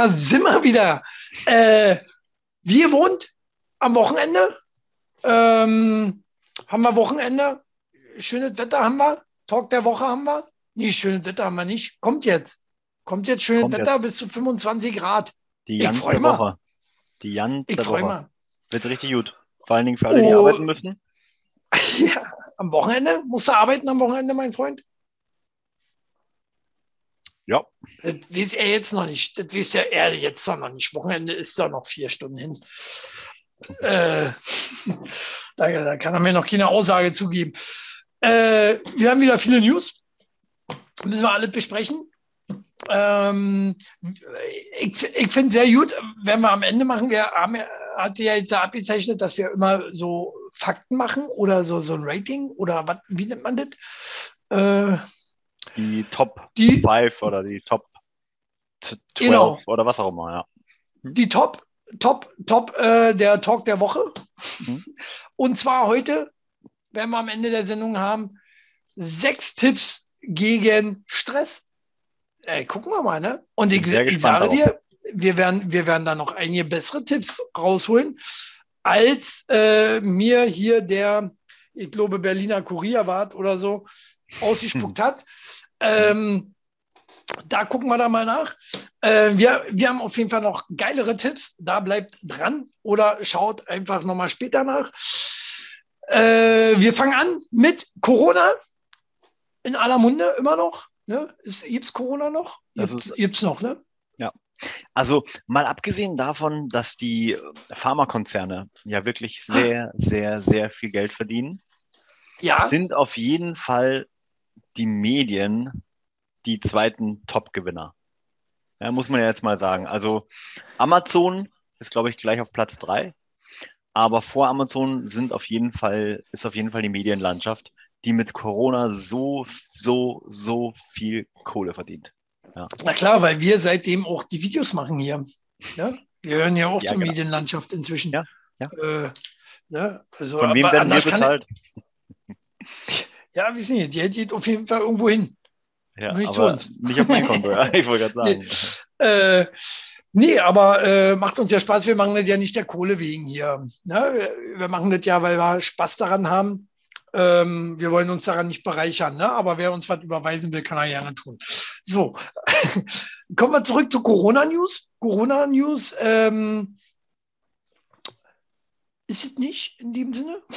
da sind wir wieder. Äh, wie gewohnt, am Wochenende. Ähm, haben wir Wochenende. Schönes Wetter haben wir. Talk der Woche haben wir. Nee, schönes Wetter haben wir nicht. Kommt jetzt. Kommt jetzt schönes Kommt Wetter bis zu 25 Grad. Die Ich ganze mal. Woche. Die ganze Ich Woche. mich. Wird richtig gut. Vor allen Dingen für alle, die Oh. arbeiten müssen. Ja, am Wochenende? Musst du arbeiten am Wochenende, mein Freund? Ja. Das weiß er jetzt noch nicht. Das weiß ja er jetzt noch nicht. Wochenende ist da noch vier Stunden hin. Äh, da, da kann er mir noch keine Aussage zugeben. Äh, wir haben wieder viele News. Müssen wir alle besprechen. Ähm, ich ich finde sehr gut, wenn wir am Ende machen, wir haben ja, hat ja jetzt abgezeichnet, dass wir immer so Fakten machen oder so, so ein Rating oder was, wie nennt man das? Äh, Die Top die, 5 oder die Top 12 Genau. oder was auch immer, ja. die Top, Top, Top, äh, der Talk der Woche. Mhm. Und zwar heute werden wir am Ende der Sendung haben sechs Tipps gegen Stress. Ey, gucken wir mal, ne? Und ich, ich sage dir, wir werden, wir werden da noch einige bessere Tipps rausholen, als äh, mir hier der, ich glaube, Berliner Kurierwart oder so ausgespuckt hat. Ähm, da gucken wir da mal nach. Äh, wir, wir haben auf jeden Fall noch geilere Tipps. Da bleibt dran oder schaut einfach nochmal später nach. Äh, wir fangen an mit Corona. In aller Munde immer noch. Ne? Gibt es Corona noch? Ist- gibt's noch, ne? Also mal abgesehen davon, dass die Pharmakonzerne ja wirklich sehr, sehr, sehr viel Geld verdienen, Ja, sind auf jeden Fall die Medien die zweiten Top-Gewinner. Ja, muss man ja jetzt mal sagen. Also Amazon ist, glaube ich, gleich auf Platz drei. Aber vor Amazon sind auf jeden Fall, ist auf jeden Fall die Medienlandschaft, die mit Corona so, so, so viel Kohle verdient. na klar, weil wir seitdem auch die Videos machen hier. Ne? Wir hören ja auch Ja, zur genau. Medienlandschaft inzwischen. Ja, ja. Äh, ne? also, Von wem werden wir bezahlt? Ja, wissen nicht. Die geht auf jeden Fall irgendwo hin. Ja, Nicht aber uns. nicht auf mein Konto. Ja, ich wollte gerade sagen. Äh, nee, aber äh, macht uns ja Spaß. Wir machen das ja nicht der Kohle wegen hier. Ne? Wir- Wir machen das ja, weil wir Spaß daran haben. Ähm, wir wollen uns daran nicht bereichern, ne? aber wer uns was überweisen will, kann er gerne tun. So, kommen wir zurück zu Corona-News. Corona-News ähm, ist es nicht in dem Sinne?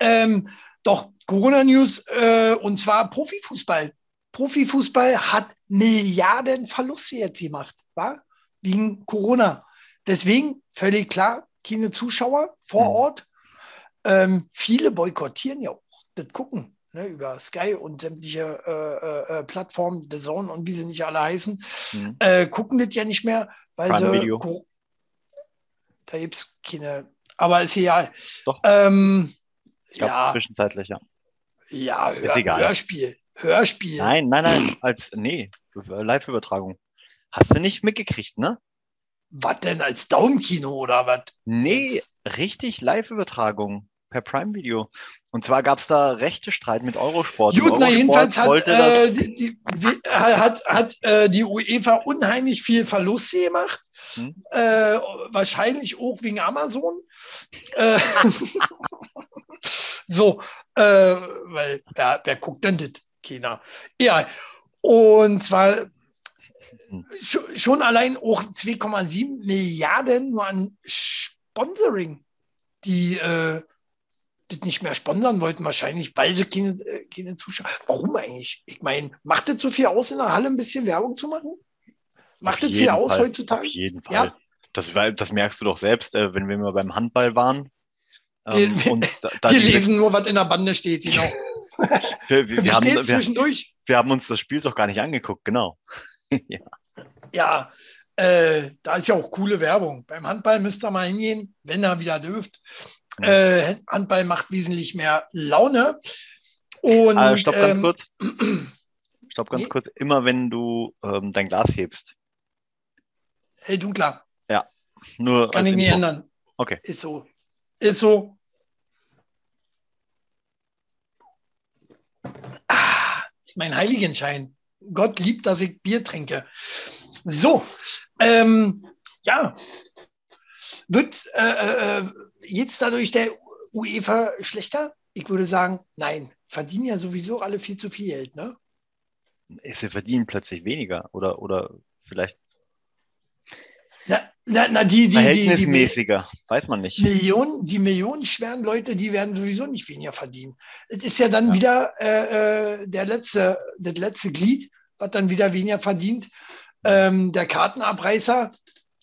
ähm, doch, Corona-News äh, und zwar Profifußball. Profifußball hat Milliarden Verluste jetzt gemacht, wa? wegen Corona. Deswegen völlig klar, keine Zuschauer vor Mhm. Ort. Ähm, viele boykottieren ja auch das Gucken ne, über Sky und sämtliche äh, äh, äh, Plattformen, The Zone und wie sie nicht alle heißen, Hm. äh, gucken das ja nicht mehr, weil Prime sie. Video. Co- Da gibt es keine, aber ist egal. Doch. Ähm, Ich glaube, ja, zwischenzeitlich, ja. ja, Ist Hör, egal. Hörspiel. Hörspiel. Nein, nein, nein, als, nee, Live-Übertragung. Hast du nicht mitgekriegt, ne? Was denn als Daumenkino oder was? Nee, richtig Live-Übertragung per Prime-Video. Und zwar gab es da rechte Streit mit Eurosport. Gut, na jedenfalls hat, äh, die, die, wie, hat, hat äh, die UEFA unheimlich viel Verluste gemacht. Hm. Äh, wahrscheinlich auch wegen Amazon. So, äh, weil wer, wer guckt denn das? Keiner. Ja, und zwar sch- schon allein auch 2,7 Milliarden nur an Sponsoring, die äh, das nicht mehr sponsern wollten, wahrscheinlich, weil sie keine, äh, keine Zuschauer. Warum eigentlich? Ich meine, macht das so viel aus, in der Halle ein bisschen Werbung zu machen? Macht Auf das viel aus Fall, heutzutage? Auf jeden Fall. Ja. Das, das merkst du doch selbst, äh, wenn wir mal beim Handball waren. Ähm, Wir- da, da Wir lesen nur, was in der Bande steht, genau. wir, wir, wir, haben, zwischendurch? wir haben uns das Spiel doch gar nicht angeguckt, genau. Ja, äh, da ist ja auch coole Werbung. Beim Handball müsst ihr mal hingehen, wenn ihr wieder dürft. Ja. Äh, Handball macht wesentlich mehr Laune. Und Ah, stopp ganz ähm, kurz. Stopp ganz nee. kurz. Immer wenn du ähm, dein Glas hebst. hell dunkler. Nur Kann ich nicht ändern. Okay. Ist so. Ist so. Ah, ist mein Heiligenschein. Gott liebt, dass ich Bier trinke. So, ähm, ja, wird äh, äh, jetzt dadurch der UEFA schlechter? Ich würde sagen, nein. Verdienen ja sowieso alle viel zu viel Geld, ne? Sie verdienen plötzlich weniger oder, oder vielleicht na, na, die, die, die, die, verhältnismäßiger, weiß man nicht. Millionen, die millionenschweren Leute, die werden sowieso nicht weniger verdienen. Es ist ja dann ja. wieder äh, äh, der letzte, das letzte Glied, was dann wieder weniger verdient. Ähm, der Kartenabreißer,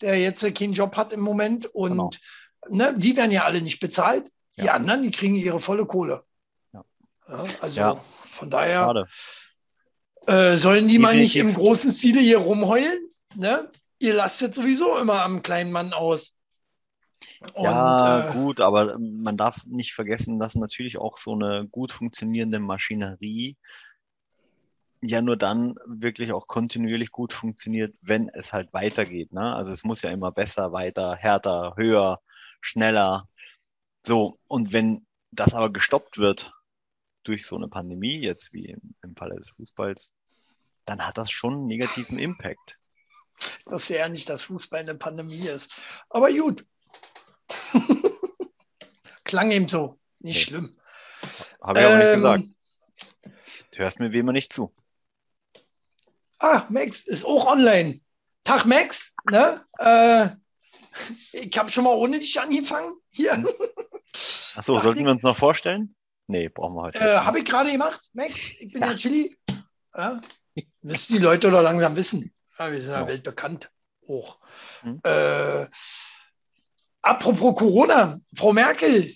der jetzt keinen Job hat im Moment und genau. ne, die werden ja alle nicht bezahlt. Die ja. anderen, die kriegen ihre volle Kohle. Ja, also von daher äh, sollen die mal nicht im großen Stile hier rumheulen. Ne? Ihr lastet sowieso immer am kleinen Mann aus. Und, ja, äh, gut, aber man darf nicht vergessen, dass natürlich auch so eine gut funktionierende Maschinerie ja nur dann wirklich auch kontinuierlich gut funktioniert, wenn es halt weitergeht. Ne? Also es muss ja immer besser, weiter, härter, höher, schneller. So, und wenn das aber gestoppt wird durch so eine Pandemie, jetzt wie im, im Falle des Fußballs, dann hat das schon einen negativen Impact dass ja nicht, dass Fußball eine Pandemie ist. Aber gut. Klang eben so. Nicht nee. schlimm. Habe ich ähm, auch nicht ähm, gesagt. Du hörst mir wie immer nicht zu. Ah, Max ist auch online. Tag, Max. Ne? Äh, ich habe schon mal ohne dich angefangen. Hier. Hm. Achso, sollten wir uns noch vorstellen? Nee, brauchen wir heute. Äh, habe ich gerade gemacht, Max. Ich bin ja, ja Chili. Ja? Müssen die Leute doch langsam wissen. Ja, wir sind ja, ja weltbekannt hoch. Mhm. Äh, apropos Corona, Frau Merkel,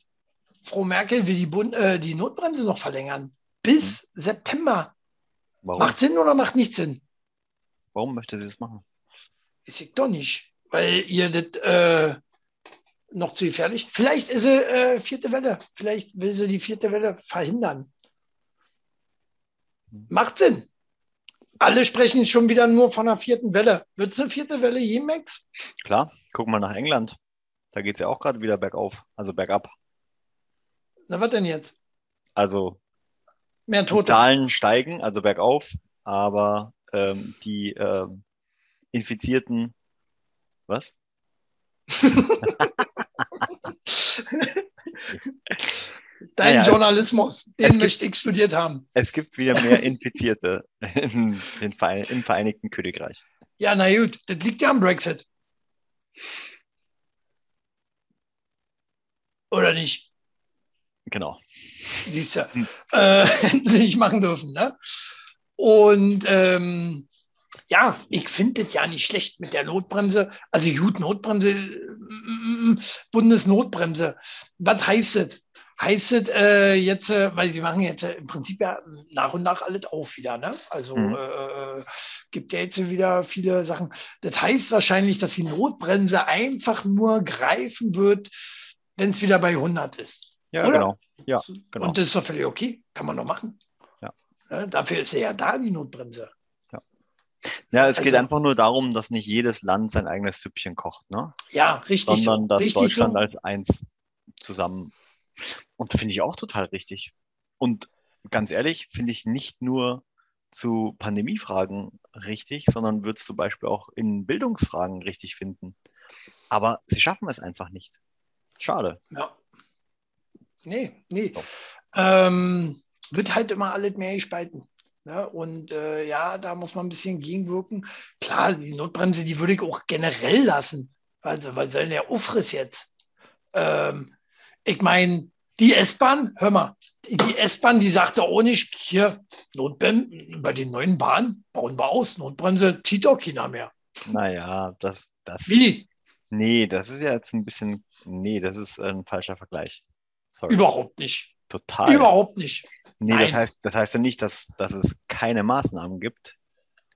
Frau Merkel will die, Bund, äh, die Notbremse noch verlängern bis mhm. September. Warum? Macht Sinn oder macht nicht Sinn? Warum möchte sie das machen? Ist ich doch nicht, weil ihr das äh, noch zu gefährlich. Vielleicht ist sie äh, vierte Welle. Vielleicht will sie die vierte Welle verhindern. Mhm. Macht Sinn. Alle sprechen schon wieder nur von einer vierten Welle. Wird es eine vierte Welle je, Max? Klar, gucken wir nach England. Da geht es ja auch gerade wieder bergauf, also bergab. Na, was denn jetzt? Also mehr Tote. Zahlen steigen, also bergauf, aber ähm, die ähm, Infizierten, was? Dein naja, Journalismus, den gibt, möchte ich studiert haben. Es gibt wieder mehr Infizierte in, in, im Vereinigten Königreich. Ja, na gut, das liegt ja am Brexit. Oder nicht? Genau. Siehst du, hm. äh, sich machen dürfen. Ne? Und ähm, ja, ich finde es ja nicht schlecht mit der Notbremse. Also gut, Notbremse, Bundesnotbremse. Was heißt das? Heißt es äh, jetzt, äh, weil sie machen jetzt äh, im Prinzip ja nach und nach alles auf wieder, ne? Also mhm. Äh, gibt ja jetzt wieder viele Sachen. Das heißt wahrscheinlich, dass die Notbremse einfach nur greifen wird, wenn es wieder bei 100 ist. Ja, Oder? genau. Ja, genau. Und das ist doch völlig okay. Kann man doch machen. Ja. ja dafür ist ja da, die Notbremse. Ja, ja es also, geht einfach nur darum, dass nicht jedes Land sein eigenes Süppchen kocht, ne? Ja, richtig. Sondern dass richtig Deutschland so. als eins zusammen und finde ich auch total richtig. Und ganz ehrlich, finde ich nicht nur zu Pandemiefragen richtig, sondern wird es zum Beispiel auch in Bildungsfragen richtig finden. Aber sie schaffen es einfach nicht. Schade. Ja. Nee, nee. So. Ähm, wird halt immer alles mehr gespalten. Ne? Und äh, ja, da muss man ein bisschen gegenwirken. Klar, die Notbremse, die würde ich auch generell lassen. Also, weil soll der Ufriss jetzt? Ähm, ich meine, die S-Bahn, hör mal, die S-Bahn, die sagte auch nicht, hier, Notbremse, bei den neuen Bahnen bauen wir aus, Notbremse zieht doch keiner mehr. Naja, das, das. Wie? Nee, das ist ja jetzt ein bisschen, nee, das ist ein falscher Vergleich. Sorry. Überhaupt nicht. Total. Überhaupt nicht. Nee, das heißt, das heißt ja nicht, dass, dass es keine Maßnahmen gibt,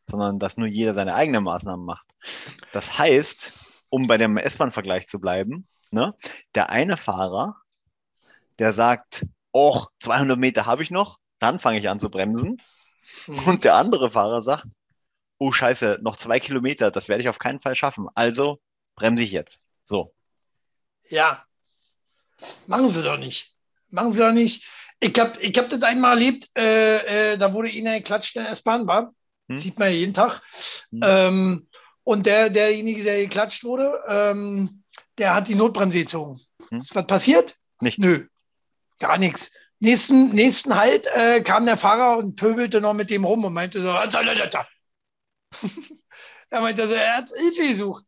sondern dass nur jeder seine eigenen Maßnahmen macht. Das heißt, um bei dem S-Bahn-Vergleich zu bleiben, ne, der eine Fahrer der sagt, oh, 200 Meter habe ich noch, dann fange ich an zu bremsen. Mhm. Und der andere Fahrer sagt, oh scheiße, noch zwei Kilometer, das werde ich auf keinen Fall schaffen. Also bremse ich jetzt. So. Ja, machen Sie doch nicht. Machen Sie doch nicht. Ich habe ich hab das einmal erlebt, äh, äh, da wurde Ihnen geklatscht in der S-Bahn, war. Hm? Sieht man ja jeden Tag. Hm. Ähm, und der, derjenige, der geklatscht wurde, ähm, der hat die Notbremse gezogen. Hm? Ist was passiert? Nichts. Nö, gar nichts. Nächsten, nächsten Halt äh, kam der Fahrer und pöbelte noch mit dem rum und meinte so, er meinte, also, er hat Hilfe gesucht.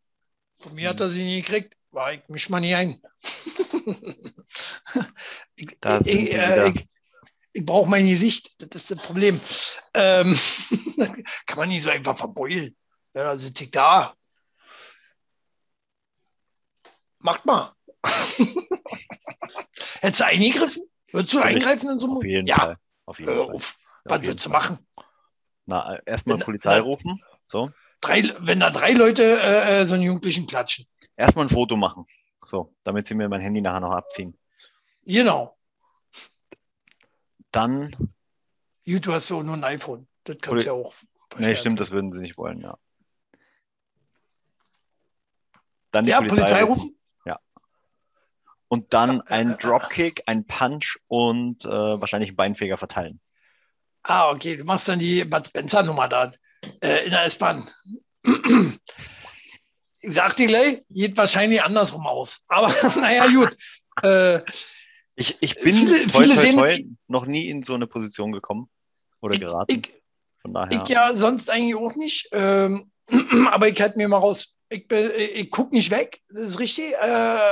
Von mir hat er sie nie gekriegt. War ich mich mal nie ein. ich, ich, äh, ich, ich brauche mein Gesicht, das ist das Problem. Ähm, kann man nicht so einfach verbeulen. Ja, also ich da. Macht mal. Hättest du eingegriffen? Würdest du eingreifen in so einem Auf jeden ja. Fall. Auf jeden Fall. Auf. Was würdest du machen? Na, erstmal Polizei rufen. So. Drei, wenn da drei Leute äh, äh, so einen Jugendlichen klatschen. Erstmal ein Foto machen. So, damit sie mir mein Handy nachher noch abziehen. Genau. Dann. Gut, du hast ja nur ein iPhone. Das kannst du ja auch. Nee, stimmt, das würden sie nicht wollen, ja. Dann die ja, Polizei, Polizei rufen. Ja. Und dann ein Dropkick, ein Punch und äh, wahrscheinlich einen Beinfeger verteilen. Ah, okay. Du machst dann die Bud Spencer-Nummer da äh, in der S-Bahn. ich sag dir gleich, geht wahrscheinlich andersrum aus. Aber naja, gut. Äh, ich, ich bin viele, toi, viele toi, toi, noch nie in so eine Position gekommen oder ich, geraten. Ich, Von daher. Ich ja sonst eigentlich auch nicht. Ähm, aber ich halte mir mal raus. Ich, ich, ich gucke nicht weg, das ist richtig. Äh,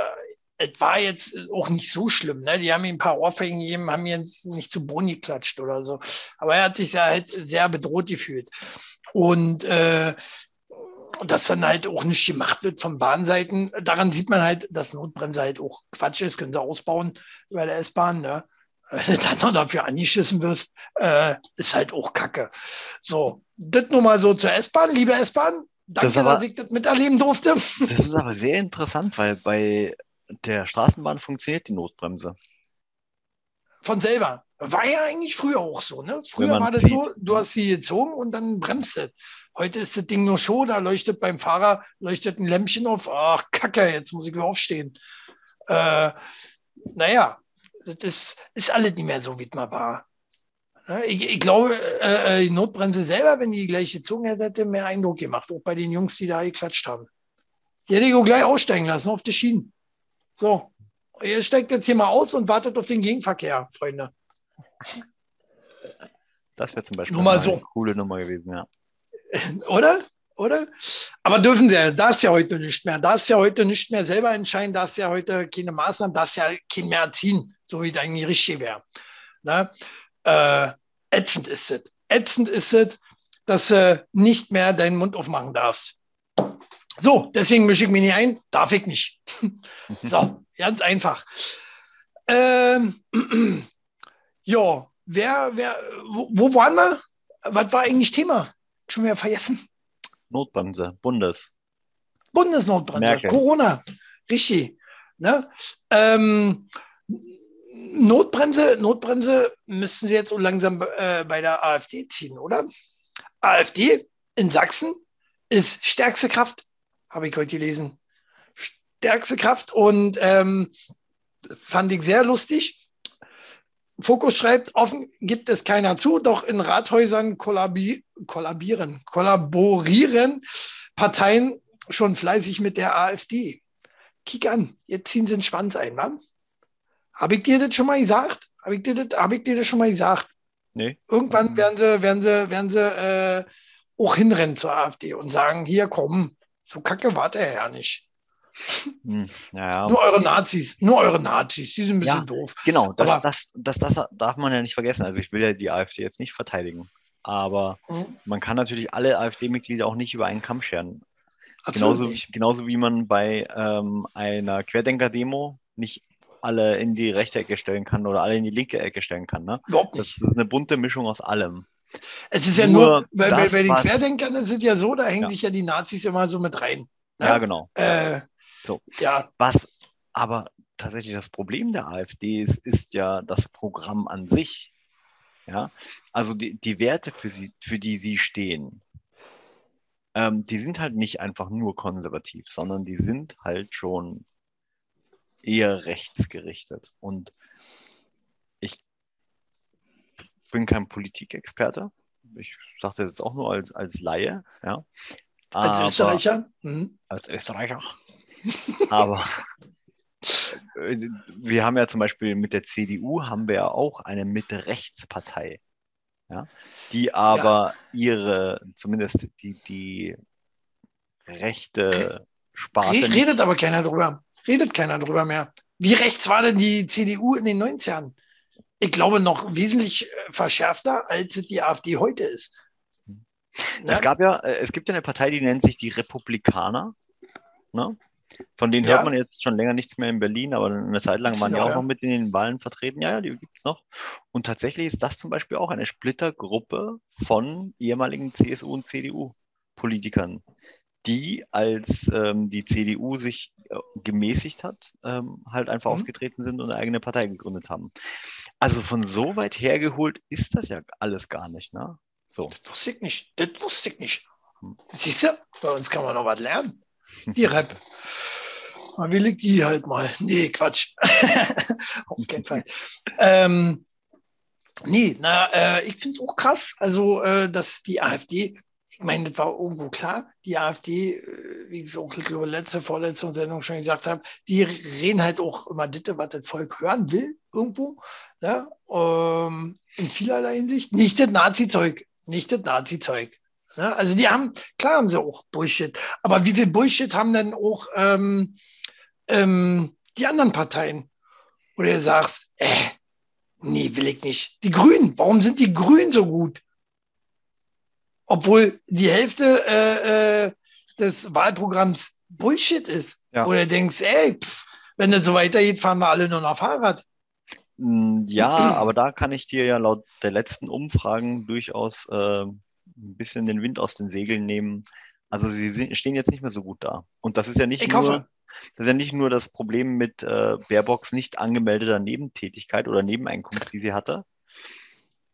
es war jetzt auch nicht so schlimm. Ne? Die haben ihm ein paar Ohrfeigen gegeben, haben ihn nicht zu Boden geklatscht oder so. Aber er hat sich ja halt sehr bedroht gefühlt. Und äh, dass dann halt auch nicht gemacht wird von Bahnseiten. Daran sieht man halt, dass Notbremse halt auch Quatsch ist, können sie ausbauen über der S-Bahn. Ne? Wenn du dann noch dafür angeschissen wirst, äh, ist halt auch Kacke. So, das nur mal so zur S-Bahn, liebe S-Bahn. Danke, das aber, dass ich das miterleben durfte. Das ist aber sehr interessant, weil bei der Straßenbahn funktioniert die Notbremse. Von selber. War ja eigentlich früher auch so. Ne? Früher war das so, du hast sie gezogen und dann bremst es. Heute ist das Ding nur Show, da leuchtet beim Fahrer, leuchtet ein Lämpchen auf. Ach, Kacke, jetzt muss ich wieder aufstehen. Äh, naja, das ist, ist alles nicht mehr so, wie es mal war. Ich, ich glaube, äh, äh, die Notbremse selber, wenn die gleich gezogen hätte, hätte mehr Eindruck gemacht, auch bei den Jungs, die da geklatscht haben. Die hätte ich auch gleich aussteigen lassen auf die Schienen. So, ihr steigt jetzt hier mal aus und wartet auf den Gegenverkehr, Freunde. Das wäre zum Beispiel Nur mal so. eine coole Nummer gewesen, ja. Oder? Oder? Aber dürfen sie ja, da ist ja heute nicht mehr. Da ist ja heute nicht mehr selber entscheiden, da ist ja heute keine Maßnahmen, da ist ja kein mehr erziehen, so wie es eigentlich richtig wäre. Ne? Äh, ätzend ist es. Ätzend ist es, dass du nicht mehr deinen Mund aufmachen darfst. So, deswegen mische ich mich nicht ein, darf ich nicht. so, ganz einfach. Ähm, ja, wer, wer, wo, wo waren wir? Was war eigentlich Thema? Schon wieder vergessen. Notbremse, Bundes. Bundesnotbremse, Merkel. Corona, richtig. Ne? Ähm, Notbremse, Notbremse müssen Sie jetzt so langsam äh, bei der AfD ziehen, oder? AfD in Sachsen ist stärkste Kraft, habe ich heute gelesen. Stärkste Kraft und ähm, fand ich sehr lustig. Fokus schreibt, offen gibt es keiner zu, doch in Rathäusern kollabi kollabieren, kollaborieren Parteien schon fleißig mit der AfD. Kick an, jetzt ziehen sie den Schwanz ein, wa? Habe ich dir das schon mal gesagt? Habe ich, dir das, hab ich dir das schon mal gesagt? Nee. Irgendwann werden sie, werden sie, werden sie äh, auch hinrennen zur AfD und sagen, hier komm, so kacke war der ja nicht. Hm, ja, Nur eure Nazis, nur eure Nazis, die sind ein bisschen ja, doof. Genau, das, aber, das, das, das, darf man ja nicht vergessen. Also ich will ja die AfD jetzt nicht verteidigen, aber mhm. man kann natürlich alle AfD-Mitglieder auch nicht über einen Kamm scheren. Genauso, genauso, wie man bei ähm, einer Querdenker-Demo nicht alle in die rechte Ecke stellen kann oder alle in die linke Ecke stellen kann. Ne? Überhaupt nicht. Das ist eine bunte Mischung aus allem. Es ist ja nur, bei, bei, bei den Querdenkern ist es ja so, da hängen ja. sich ja die Nazis immer so mit rein. Ne? Ja, genau. Äh, so. Ja. Was aber tatsächlich das Problem der AfD ist, ist ja das Programm an sich. Ja, also die, die Werte, für, sie, für die sie stehen, ähm, die sind halt nicht einfach nur konservativ, sondern die sind halt schon eher rechtsgerichtet. Und ich bin kein Politikexperte, ich sage das jetzt auch nur als, als Laie, ja. Als Aber- Österreicher? Mhm. Als Österreicher. Aber äh, wir haben ja zum Beispiel mit der CDU haben wir ja auch eine Mitte-Rechts-Partei, ja, die aber ihre, zumindest die, die rechte Sparte Re redet aber keiner drüber. Redet keiner drüber mehr. Wie rechts war denn die CDU in den 90ern? Ich glaube noch wesentlich äh, verschärfter, als die AfD heute ist. Es gab ja, äh, es gibt ja eine Partei, die nennt sich die Republikaner. Ne? Von denen Ja. hört man jetzt schon länger nichts mehr in Berlin, aber eine Zeit lang waren die auch ja? noch mit in den Wahlen vertreten. Ja, ja, die gibt es noch. Und tatsächlich ist das zum Beispiel auch eine Splittergruppe von ehemaligen CSU und CDU-Politikern, die, als ähm, die CDU sich äh, gemäßigt hat, ähm, halt einfach Mhm. ausgetreten sind und eine eigene Partei gegründet haben. Also von so weit hergeholt ist das ja alles gar nicht, ne? So. Das wusste ich nicht. Das wusste ich nicht. Siehst du, bei uns kann man noch was lernen. Die Rap. Mal will ich die halt mal. Nee, Quatsch. Auf keinen Fall. ähm, nee, na, äh, ich finde es auch krass. Also, äh, dass die AfD, ich meine, das war irgendwo klar, die AfD, äh, wie ich es auch letzte, vorletzte Sendung schon gesagt habe, die reden halt auch immer das, was das Volk hören will, irgendwo. Ja, ähm, in vielerlei Hinsicht. Nicht das Nazi-Zeug. Nicht das Nazi-Zeug. Ja, also die haben, klar haben sie auch Bullshit. Aber wie viel Bullshit haben denn auch ähm, ähm, die anderen Parteien? Wo du sagst, äh, nee, will ich nicht. Die Grünen, warum sind die Grünen so gut? Obwohl die Hälfte äh, äh, des Wahlprogramms Bullshit ist. Ja. Du denkst, ey, pff, wenn das so weitergeht, fahren wir alle nur noch Fahrrad. Mm, Ja, aber da kann ich dir ja laut der letzten Umfragen durchaus äh, ein bisschen den Wind aus den Segeln nehmen. Also sie sind, stehen jetzt nicht mehr so gut da. Und das ist ja nicht Ich nur, hoffe. das ist ja nicht nur das Problem mit äh, Baerbocks nicht angemeldeter Nebentätigkeit oder Nebeneinkunft, die sie hatte.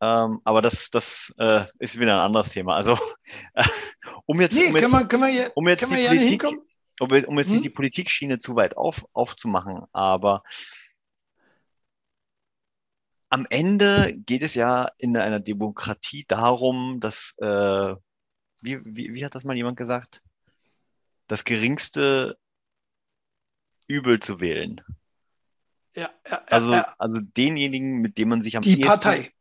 Ähm, aber das, das äh, ist wieder ein anderes Thema. Also um jetzt, Nee, um jetzt wir, wir, um jetzt die Politik- hinkommen? um, um jetzt Hm? nicht die Politikschiene zu weit auf, aufzumachen, aber am Ende geht es ja in einer Demokratie darum, dass, äh, wie, wie, wie hat das mal jemand gesagt? Das geringste Übel zu wählen. Ja, ja, Also, ja. also denjenigen, mit dem man sich am Die ehesten, Partei.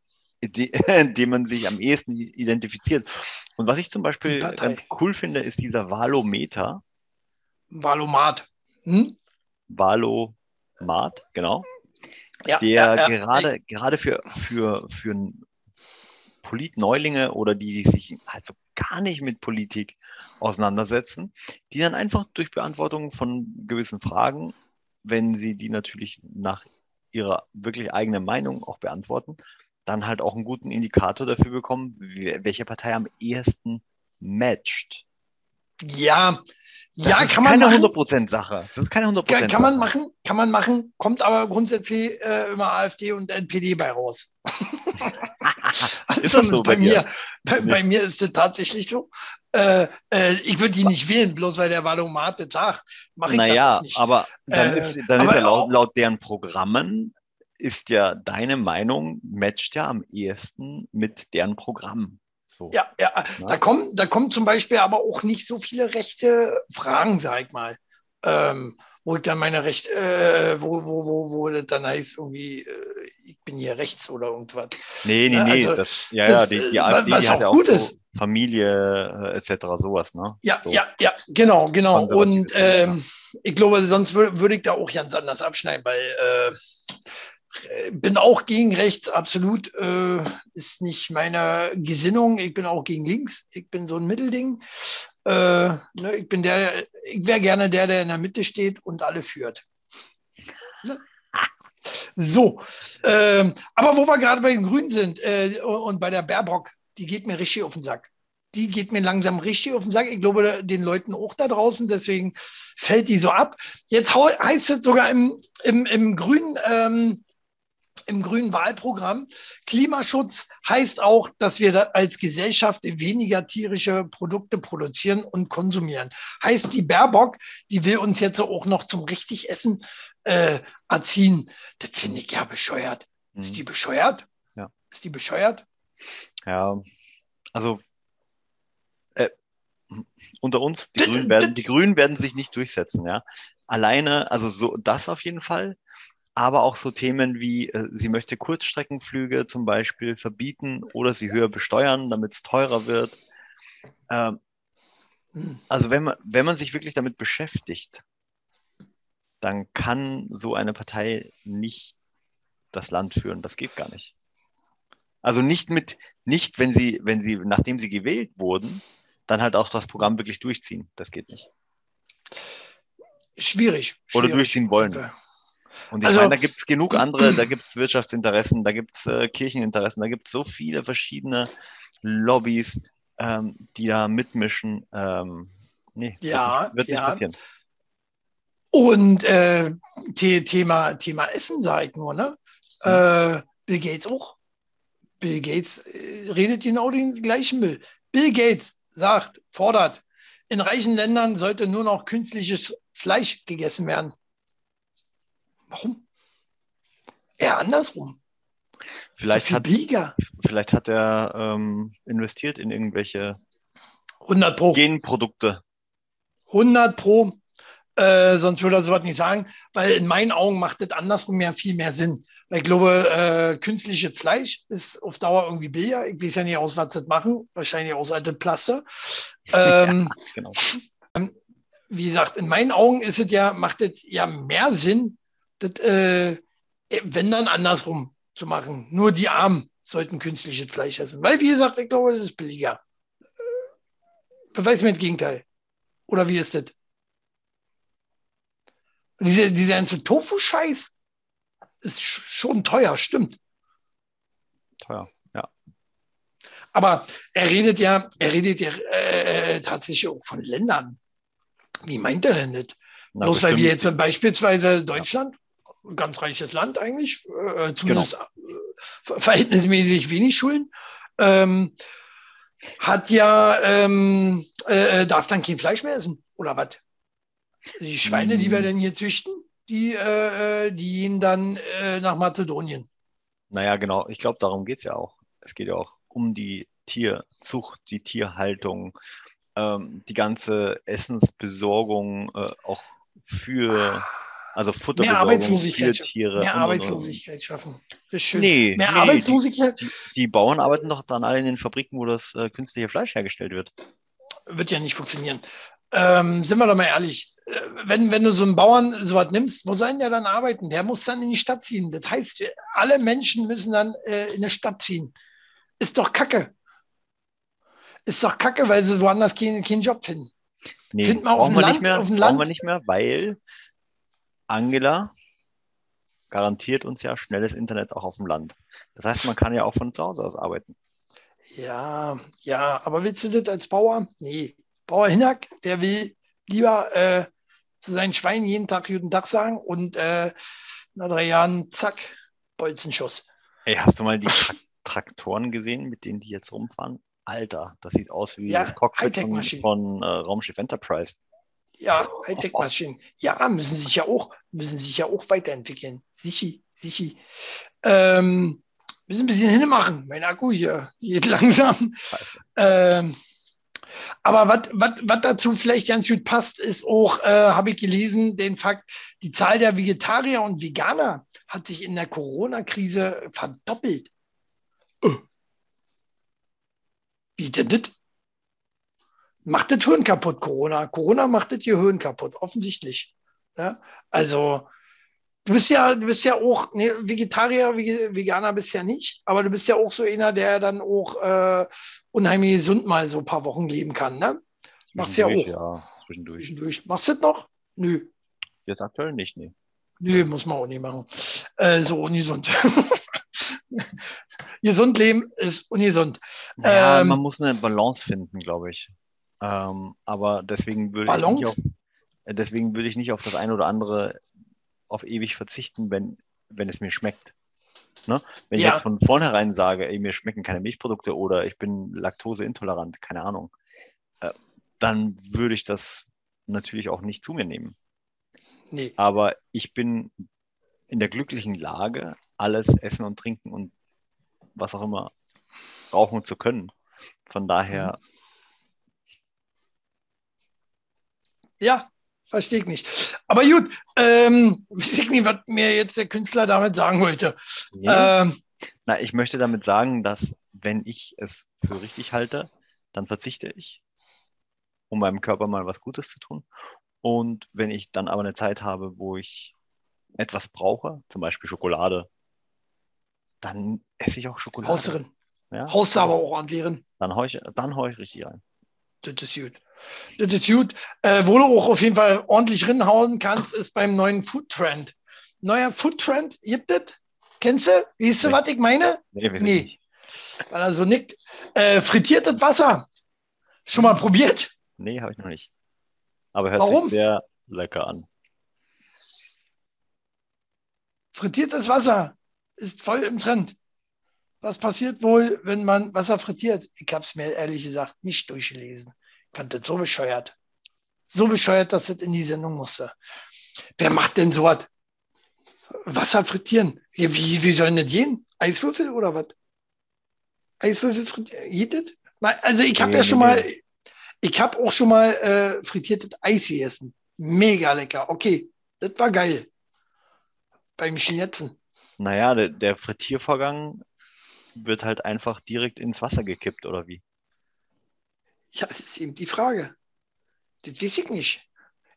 die, dem man sich am ehesten identifiziert. Und was ich zum Beispiel ganz cool finde, ist dieser Valometer. Valomat. Hm? Valomat, genau. Ja, der ja, gerade, gerade für, für, für Politneulinge oder die, die sich also gar nicht mit Politik auseinandersetzen, die dann einfach durch Beantwortung von gewissen Fragen, wenn sie die natürlich nach ihrer wirklich eigenen Meinung auch beantworten, dann halt auch einen guten Indikator dafür bekommen, welche Partei am ehesten matcht. Ja, Das ja, ist kann man keine machen. 100% Sache. Das ist keine 100% Kann, kann man Sache. machen, kann man machen, kommt aber grundsätzlich äh, immer AfD und NPD bei raus. also Ist das so bei, bei mir, bei, bei mir ist es tatsächlich so. Äh, äh, ich würde die nicht wählen, bloß weil der Valomat das sagt. Mach ich Naja, das nicht. aber dann ist, dann ist aber ja laut, laut deren Programmen ist ja deine Meinung matcht ja am ehesten mit deren Programm. So. Ja, ja, da kommen, da kommen zum Beispiel aber auch nicht so viele rechte Fragen, sag ich mal. Ähm, wo ich dann meine Rechte, äh, wo, wo, wo, wo das dann heißt, irgendwie, äh, ich bin hier rechts oder irgendwas. Nee, nee, Ja, nee. also, das, ja, das, ja, die, äh, die AfD was die hat auch ja auch gut so ist. Familie äh, etc. sowas, ne? Ja, so. ja, ja, genau, genau. Und ähm, ich glaube, sonst würde würd ich da auch ganz anders abschneiden, weil äh, bin auch gegen rechts, absolut. Äh, ist nicht meine Gesinnung. Ich bin auch gegen links. Ich bin so ein Mittelding. Äh, ne, ich bin der, ich wäre gerne der, der in der Mitte steht und alle führt. Ne? So, ähm, aber wo wir gerade bei den Grünen sind äh, und bei der Baerbock, die geht mir richtig auf den Sack. Die geht mir langsam richtig auf den Sack. Ich glaube, den Leuten auch da draußen, deswegen fällt die so ab. Jetzt heißt es sogar im, im, im grünen ähm, im grünen Wahlprogramm. Klimaschutz heißt auch, dass wir als Gesellschaft weniger tierische Produkte produzieren und konsumieren. Heißt, die Baerbock, die will uns jetzt auch noch zum richtig Essen äh, erziehen. Das finde ich ja bescheuert. Ist Mhm. die bescheuert? Ja. Ist die bescheuert? Ja, also äh, unter uns, die Grünen, werden, die Grünen werden sich nicht durchsetzen, ja. Alleine, also so das auf jeden Fall, aber auch so Themen wie, äh, sie möchte Kurzstreckenflüge zum Beispiel verbieten oder sie höher besteuern, damit es teurer wird. Ähm, hm. also wenn man, wenn man sich wirklich damit beschäftigt, dann kann so eine Partei nicht das Land führen. Das geht gar nicht. Also nicht mit, nicht wenn sie, wenn sie, nachdem sie gewählt wurden, dann halt auch das Programm wirklich durchziehen. Das geht nicht. Schwierig. schwierig. Oder durchziehen wollen. Und ich also, meine, da gibt es genug andere, da gibt es Wirtschaftsinteressen, da gibt es äh, Kircheninteressen, da gibt es so viele verschiedene Lobbys, ähm, die da mitmischen. Ähm, nee, ja, wird nicht, ja. passieren. Und äh, Thema, Thema Essen, sage ich nur, ne? Hm. Äh, Bill Gates auch. Bill Gates äh, redet genau den gleichen Müll. Bill Gates sagt, fordert, in reichen Ländern sollte nur noch künstliches Fleisch gegessen werden. Warum? Eher andersrum. Vielleicht, so hat, vielleicht hat er ähm, investiert in irgendwelche 100 Pro. Genprodukte. 100 Pro. Äh, sonst würde er sowas nicht sagen, weil in meinen Augen macht das andersrum ja viel mehr Sinn. Weil ich glaube, äh, künstliches Fleisch ist auf Dauer irgendwie billiger. Ich weiß ja nicht aus, was das machen. Wahrscheinlich aus altem Plaste. Ähm, ja, genau. Ähm, wie gesagt, in meinen Augen ist es ja, macht es ja mehr Sinn, das, äh, wenn dann andersrum zu machen. Nur die Armen sollten künstliches Fleisch essen. Weil, wie gesagt, ich glaube, das ist billiger. Beweis mir das Gegenteil. Oder wie ist das? Diese, dieser ganze Tofu-Scheiß ist schon teuer, stimmt. Teuer, ja. Aber er redet ja, er redet ja äh, tatsächlich auch von Ländern. Wie meint er denn das? Na, Bloß weil wir jetzt beispielsweise Deutschland. Ganz reiches Land eigentlich, äh, zumindest genau. verhältnismäßig wenig Schulen, ähm, hat ja, ähm, äh, darf dann kein Fleisch mehr essen, oder was? Die Schweine, die wir hm. denn hier züchten, die, äh, äh, die gehen dann äh, nach Mazedonien. Naja, genau. Ich glaube, darum geht es ja auch. Es geht ja auch um die Tierzucht, die Tierhaltung, ähm, die ganze Essensbesorgung äh, auch für, also Futterbesorgung mehr Arbeitslosigkeit, Tiere. Mehr Arbeitslosigkeit schaffen. Das ist schön. Nee, mehr nee, Arbeitslosigkeit. Die, die, Bauern arbeiten doch dann alle in den Fabriken, wo das äh, künstliche Fleisch hergestellt wird. Wird ja nicht funktionieren. Ähm, sind wir doch mal ehrlich, äh, wenn, wenn du so einen Bauern so was nimmst, wo sollen der dann arbeiten? Der muss dann in die Stadt ziehen. Das heißt, alle Menschen müssen dann äh, in eine Stadt ziehen. Ist doch Kacke. Ist doch Kacke, weil sie woanders keinen, keinen Job finden. Nee, Find mal auf dem Land, mehr, auf dem Land. wir nicht mehr, weil Angela garantiert uns ja schnelles Internet auch auf dem Land. Das heißt, man kann ja auch von zu Hause aus arbeiten. Ja, ja, aber willst du das als Bauer? Nee, Bauer Hinnack, der will lieber äh, zu seinen Schweinen jeden Tag guten Tag sagen und äh, nach drei Jahren, zack, Bolzenschuss. Ey, hast du mal die Tra Traktoren gesehen, mit denen die jetzt rumfahren? Alter, das sieht aus wie ja, das Cockpit von, von äh, Raumschiff Enterprise. Ja, Hightech-Maschinen. Ja, müssen sich ja auch, müssen sich ja auch weiterentwickeln. Sicher, sicher. Ähm, müssen ein bisschen hinmachen. Mein Akku hier geht langsam. Ähm, aber was dazu vielleicht ganz gut passt, ist auch, äh, habe ich gelesen, den Fakt, die Zahl der Vegetarier und Veganer hat sich in der Corona-Krise verdoppelt. Äh. Wie denn das? Macht das Hirn kaputt, Corona. Corona macht das hier Hirn kaputt, offensichtlich. Ja? Also, du bist ja, du bist ja auch, nee, Vegetarier, Veganer bist ja nicht, aber du bist ja auch so einer, der dann auch äh, unheimlich gesund mal so ein paar Wochen leben kann, ne? Machst ja auch. Ja, zwischendurch. zwischendurch. Machst du das noch? Nö. Jetzt aktuell nicht, nee. Nö, muss man auch nicht machen. Äh, so ungesund. gesund leben ist ungesund. Ja, ähm, man muss eine Balance finden, glaube ich. Ähm, aber deswegen würde ich nicht auf, äh, deswegen würde ich nicht auf das eine oder andere auf ewig verzichten, wenn, wenn es mir schmeckt. Ne? Wenn ja. ich jetzt von vornherein sage, ey, mir schmecken keine Milchprodukte oder ich bin laktoseintolerant, keine Ahnung, äh, dann würde ich das natürlich auch nicht zu mir nehmen. Nee. Aber ich bin in der glücklichen Lage, alles essen und trinken und was auch immer rauchen zu können. Von daher, Ja, verstehe ich nicht. Aber gut, ähm, weiß ich nicht, was mir jetzt der Künstler damit sagen wollte. Ja. Ähm, na, ich möchte damit sagen, dass wenn ich es für richtig halte, dann verzichte ich, um meinem Körper mal was Gutes zu tun. Und wenn ich dann aber eine Zeit habe, wo ich etwas brauche, zum Beispiel Schokolade, dann esse ich auch Schokolade. Haus drin. Ja? Haus aber auch ordentlich drin. Dann hau ich, dann hau ich richtig rein. Das ist gut. Das ist gut. Äh, wo du auch auf jeden Fall ordentlich rinhauen kannst, ist beim neuen Food Trend. Neuer Food Trend, gibt es? Kennst du? Weißt du, Nee. was ich meine? Nee, Nee. nicht. Weil er so nickt. Äh, frittiertes Wasser. Schon mal probiert? Nee, habe ich noch nicht. Aber hört Warum? sich sehr lecker an. Frittiertes Wasser ist voll im Trend. Was passiert wohl, wenn man Wasser frittiert? Ich habe es mir ehrlich gesagt nicht durchgelesen. Ich fand das so bescheuert. So bescheuert, dass das in die Sendung musste. Wer macht denn so was? Wasser frittieren. Ja, Wie, wie soll das gehen? Eiswürfel oder was? Eiswürfel frittieren? Geht das? Mal, Also ich habe Nee, ja schon mal, ich habe auch schon mal äh, frittiertes Eis gegessen. Mega lecker. Okay, das war geil. Beim Schnetzen. Naja, der, der Frittiervorgang wird halt einfach direkt ins Wasser gekippt, oder wie? Ja, das ist eben die Frage. Das weiß ich nicht.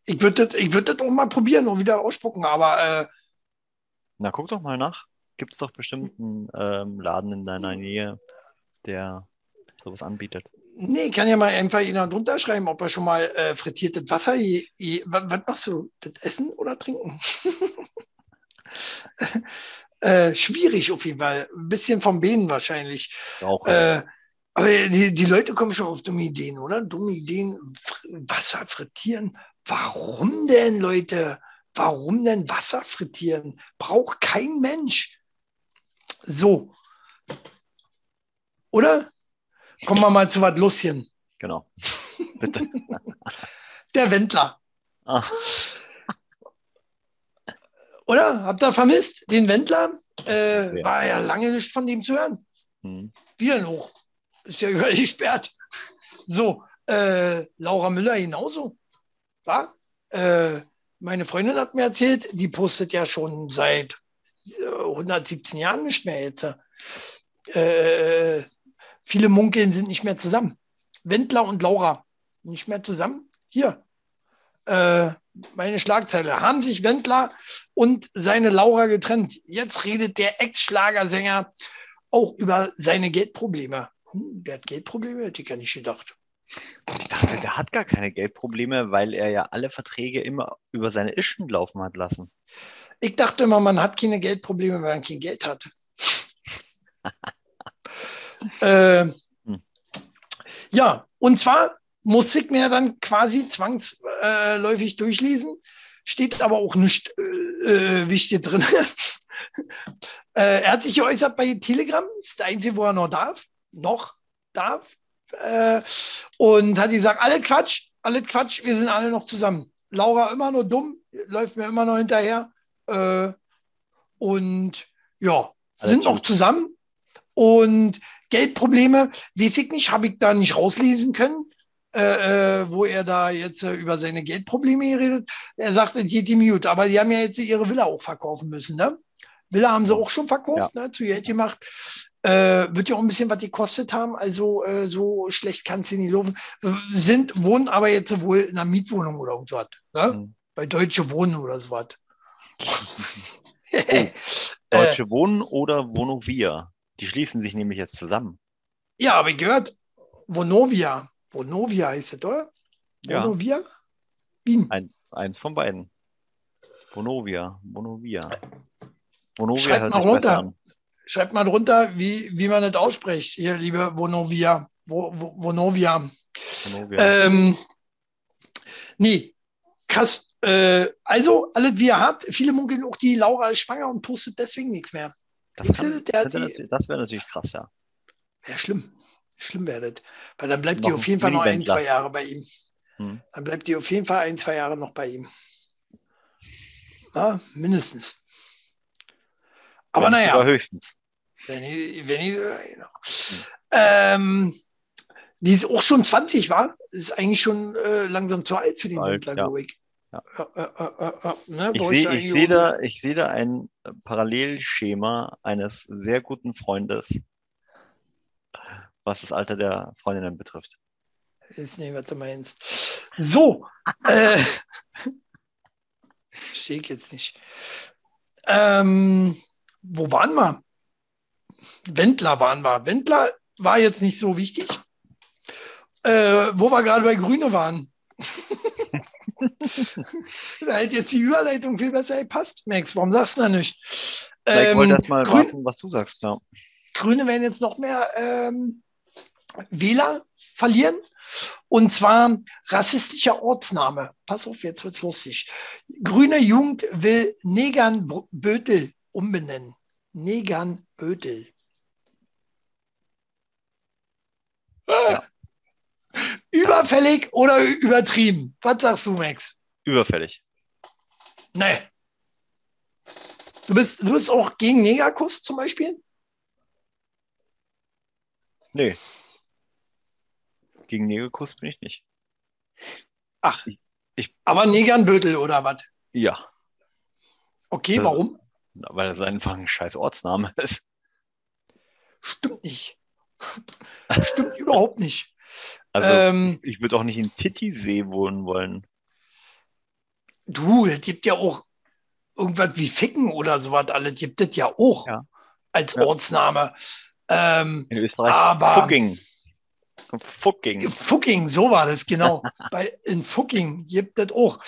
Ich würde das, ich würd das auch mal probieren und wieder ausspucken, aber äh, Na, guck doch mal nach. Gibt es doch bestimmt einen ähm, Laden in deiner Nähe, der sowas anbietet. nee, kann ja mal einfach jemand drunter schreiben, ob er schon mal äh, frittiertes Wasser. Je, je, was, was machst du? Das Essen oder Trinken? äh, schwierig auf jeden Fall. Ein bisschen vom Behen wahrscheinlich. Auch, Äh, aber die, die Leute kommen schon auf dumme Ideen, oder? Dumme Ideen, Wasser frittieren. Warum denn, Leute? Warum denn Wasser frittieren? Braucht kein Mensch. So. Oder? Kommen wir mal zu was Lustigem. genau. Bitte. Der Wendler. Ah, Oder? Habt ihr vermisst? Den Wendler? Äh, Ja. War ja lange nicht von dem zu hören. hm. Wie denn hoch? Ist ja überall gesperrt. So, äh, Laura Müller genauso. Ja? Äh, meine Freundin hat mir erzählt, die postet ja schon seit äh, 117 Jahren nicht mehr jetzt. Äh, viele Munkeln sind nicht mehr zusammen. Wendler und Laura nicht mehr zusammen. Hier, äh, meine Schlagzeile. Haben sich Wendler und seine Laura getrennt. Jetzt redet der Ex-Schlagersänger auch über seine Geldprobleme. Hm, der hat Geldprobleme, hätte ich gar nicht gedacht. Ich dachte, der hat gar keine Geldprobleme, weil er ja alle Verträge immer über seine Ischen laufen hat lassen. Ich dachte immer, man hat keine Geldprobleme, weil man kein Geld hat. äh, Hm. ja, und zwar musste ich mir dann quasi zwangsläufig durchlesen. Steht aber auch nicht äh, äh, wichtig drin. äh, er hat sich geäußert bei Telegram, ist der Einzige, wo er noch darf. Noch darf. Äh, und hat gesagt, alle Quatsch, alle Quatsch, wir sind alle noch zusammen. Laura immer nur dumm, läuft mir immer noch hinterher. Äh, und ja, Alles sind noch zusammen. Und Geldprobleme, weiß ich nicht, habe ich da nicht rauslesen können, äh, äh, wo er da jetzt äh, über seine Geldprobleme geredet. Er sagt, es geht ihm gut, aber die haben ja jetzt ihre Villa auch verkaufen müssen. Ne? Villa haben sie auch schon verkauft, ne? zu Geld gemacht. Äh, wird ja auch ein bisschen was gekostet haben, also äh, so schlecht kann es nicht laufen. Sind, wohnen aber jetzt wohl in einer Mietwohnung oder irgendwas. Ne? Hm. Bei Deutsche Wohnen oder so was. Oh. Deutsche Wohnen oder Vonovia? Die schließen sich nämlich jetzt zusammen. Ja, habe ich gehört. Vonovia. Vonovia heißt es, oder? Ja. Vonovia? Wien. Ein, eins von beiden. Vonovia. Vonovia. Vonovia Schreibt mal runter. Schreibt mal drunter, wie, wie man das ausspricht. Hier, liebe Vonovia. Vonovia. Vonovia. Ähm, nee, krass. Äh, also, alles wie ihr habt. Viele munkeln auch, die Laura ist schwanger und postet deswegen nichts mehr. das kann- das wäre natürlich krass, ja. Ja, schlimm. Schlimm das. Weil dann bleibt Noch die auf jeden Fall noch ein, zwei Jahre bei ihm. Hm. Dann bleibt die auf jeden Fall ein, zwei Jahre noch bei ihm. Na, mindestens. Aber Wenn naja. höchstens. Wenn ich, wenn ich, genau. ähm, Die ist auch schon 20, war? Ist eigentlich schon äh, langsam zu alt für den Alt, Wendler, ja. glaube ich. Ja. Äh, äh, äh, äh, ne, Ich sehe eigentlich ich seh auch- da, ich seh da ein äh, Parallelschema eines sehr guten Freundes, was das Alter der Freundinnen betrifft. Ist nicht, was du meinst. So. äh, Stehe ich jetzt nicht. Ähm, wo waren wir? Wendler waren wir. Wendler war jetzt nicht so wichtig. Äh, wo wir gerade bei Grüne waren. da hätte jetzt die Überleitung viel besser gepasst. Max, warum sagst du da nicht? Vielleicht Ähm, wollte erst mal Grün, warten, was du sagst. Ja. Grüne werden jetzt noch mehr ähm, Wähler verlieren. Und zwar rassistischer Ortsname. Pass auf, jetzt wird's lustig. Grüne Jugend will Negern Bötel umbenennen. Negern Bötel. Ja. Überfällig oder übertrieben? Was sagst du, Max? Überfällig. Nee. Du bist, du bist auch gegen Negerkuss zum Beispiel? Nee. Gegen Negerkuss bin ich nicht. Ach, Ich- aber Negernbötel oder was? Ja, Okay, Ja. warum? weil es einfach ein scheiß Ortsname ist. Stimmt nicht. Stimmt überhaupt nicht. Also ähm, ich würde auch nicht in Titisee wohnen wollen. du, es gibt ja auch irgendwas wie Ficken oder sowas, alles gibt es ja auch Ja. als Ja. Ortsname. Ähm, In Österreich aber Fucking. Fucking. Fucking, so war das, genau. Bei, in Fucking gibt es auch.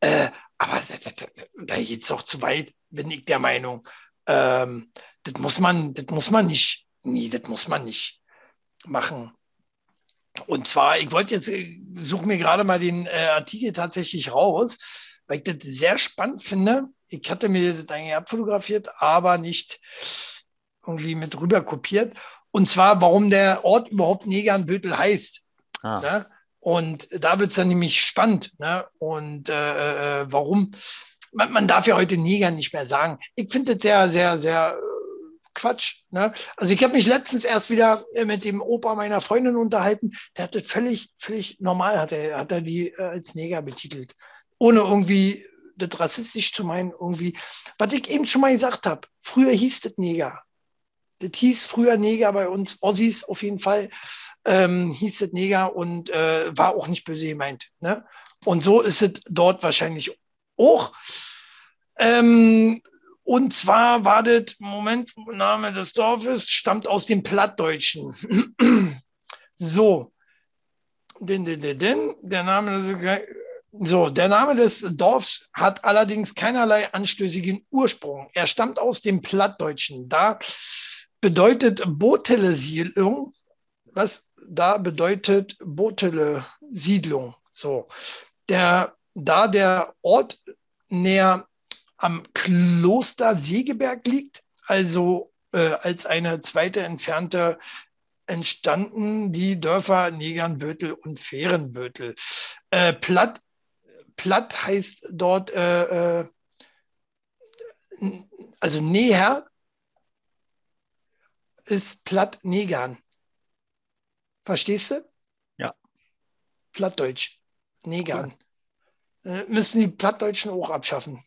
Äh, aber da, da, da, da geht es doch zu weit, bin ich der Meinung. Ähm, das muss man, das muss man nicht, nee, das muss man nicht machen. Und zwar, ich wollte jetzt, äh, suche mir gerade mal den äh, Artikel tatsächlich raus, weil ich das sehr spannend finde. Ich hatte mir das eigentlich abfotografiert, aber nicht irgendwie mit rüber kopiert. Und zwar, warum der Ort überhaupt Negernbüttel heißt. Ah, Ne? Und da wird es dann nämlich spannend. Ne? Und äh, äh, warum? Man, man darf ja heute Neger nicht mehr sagen. Ich finde das sehr, sehr, sehr äh, Quatsch. Ne? Also ich habe mich letztens erst wieder äh, mit dem Opa meiner Freundin unterhalten. Der hat das völlig, völlig normal, hat er, hat er die äh, als Neger betitelt. Ohne irgendwie das rassistisch zu meinen, irgendwie. Was ich eben schon mal gesagt habe, früher hieß das Neger. Das hieß früher Neger bei uns, Ossis auf jeden Fall, ähm, hieß das Neger und äh, war auch nicht böse gemeint. Ne? Und so ist es dort wahrscheinlich auch. Ähm, und zwar war das, Moment, Name des Dorfes stammt aus dem Plattdeutschen. so. Din, din, din, din. Der Name des, so, der Name des Dorfs hat allerdings keinerlei anstößigen Ursprung. Er stammt aus dem Plattdeutschen. Da bedeutet Botele-Siedlung, was da bedeutet Botele-Siedlung. So, der, da der Ort näher am Kloster Segeberg liegt, also äh, als eine zweite entfernte entstanden die Dörfer Negernbötel und Fehrenbötel. Äh, Platt, Platt heißt dort, äh, äh, also näher ist Platt Negern. Verstehst du? Ja. Plattdeutsch. Negern. Äh, müssen die Plattdeutschen auch abschaffen.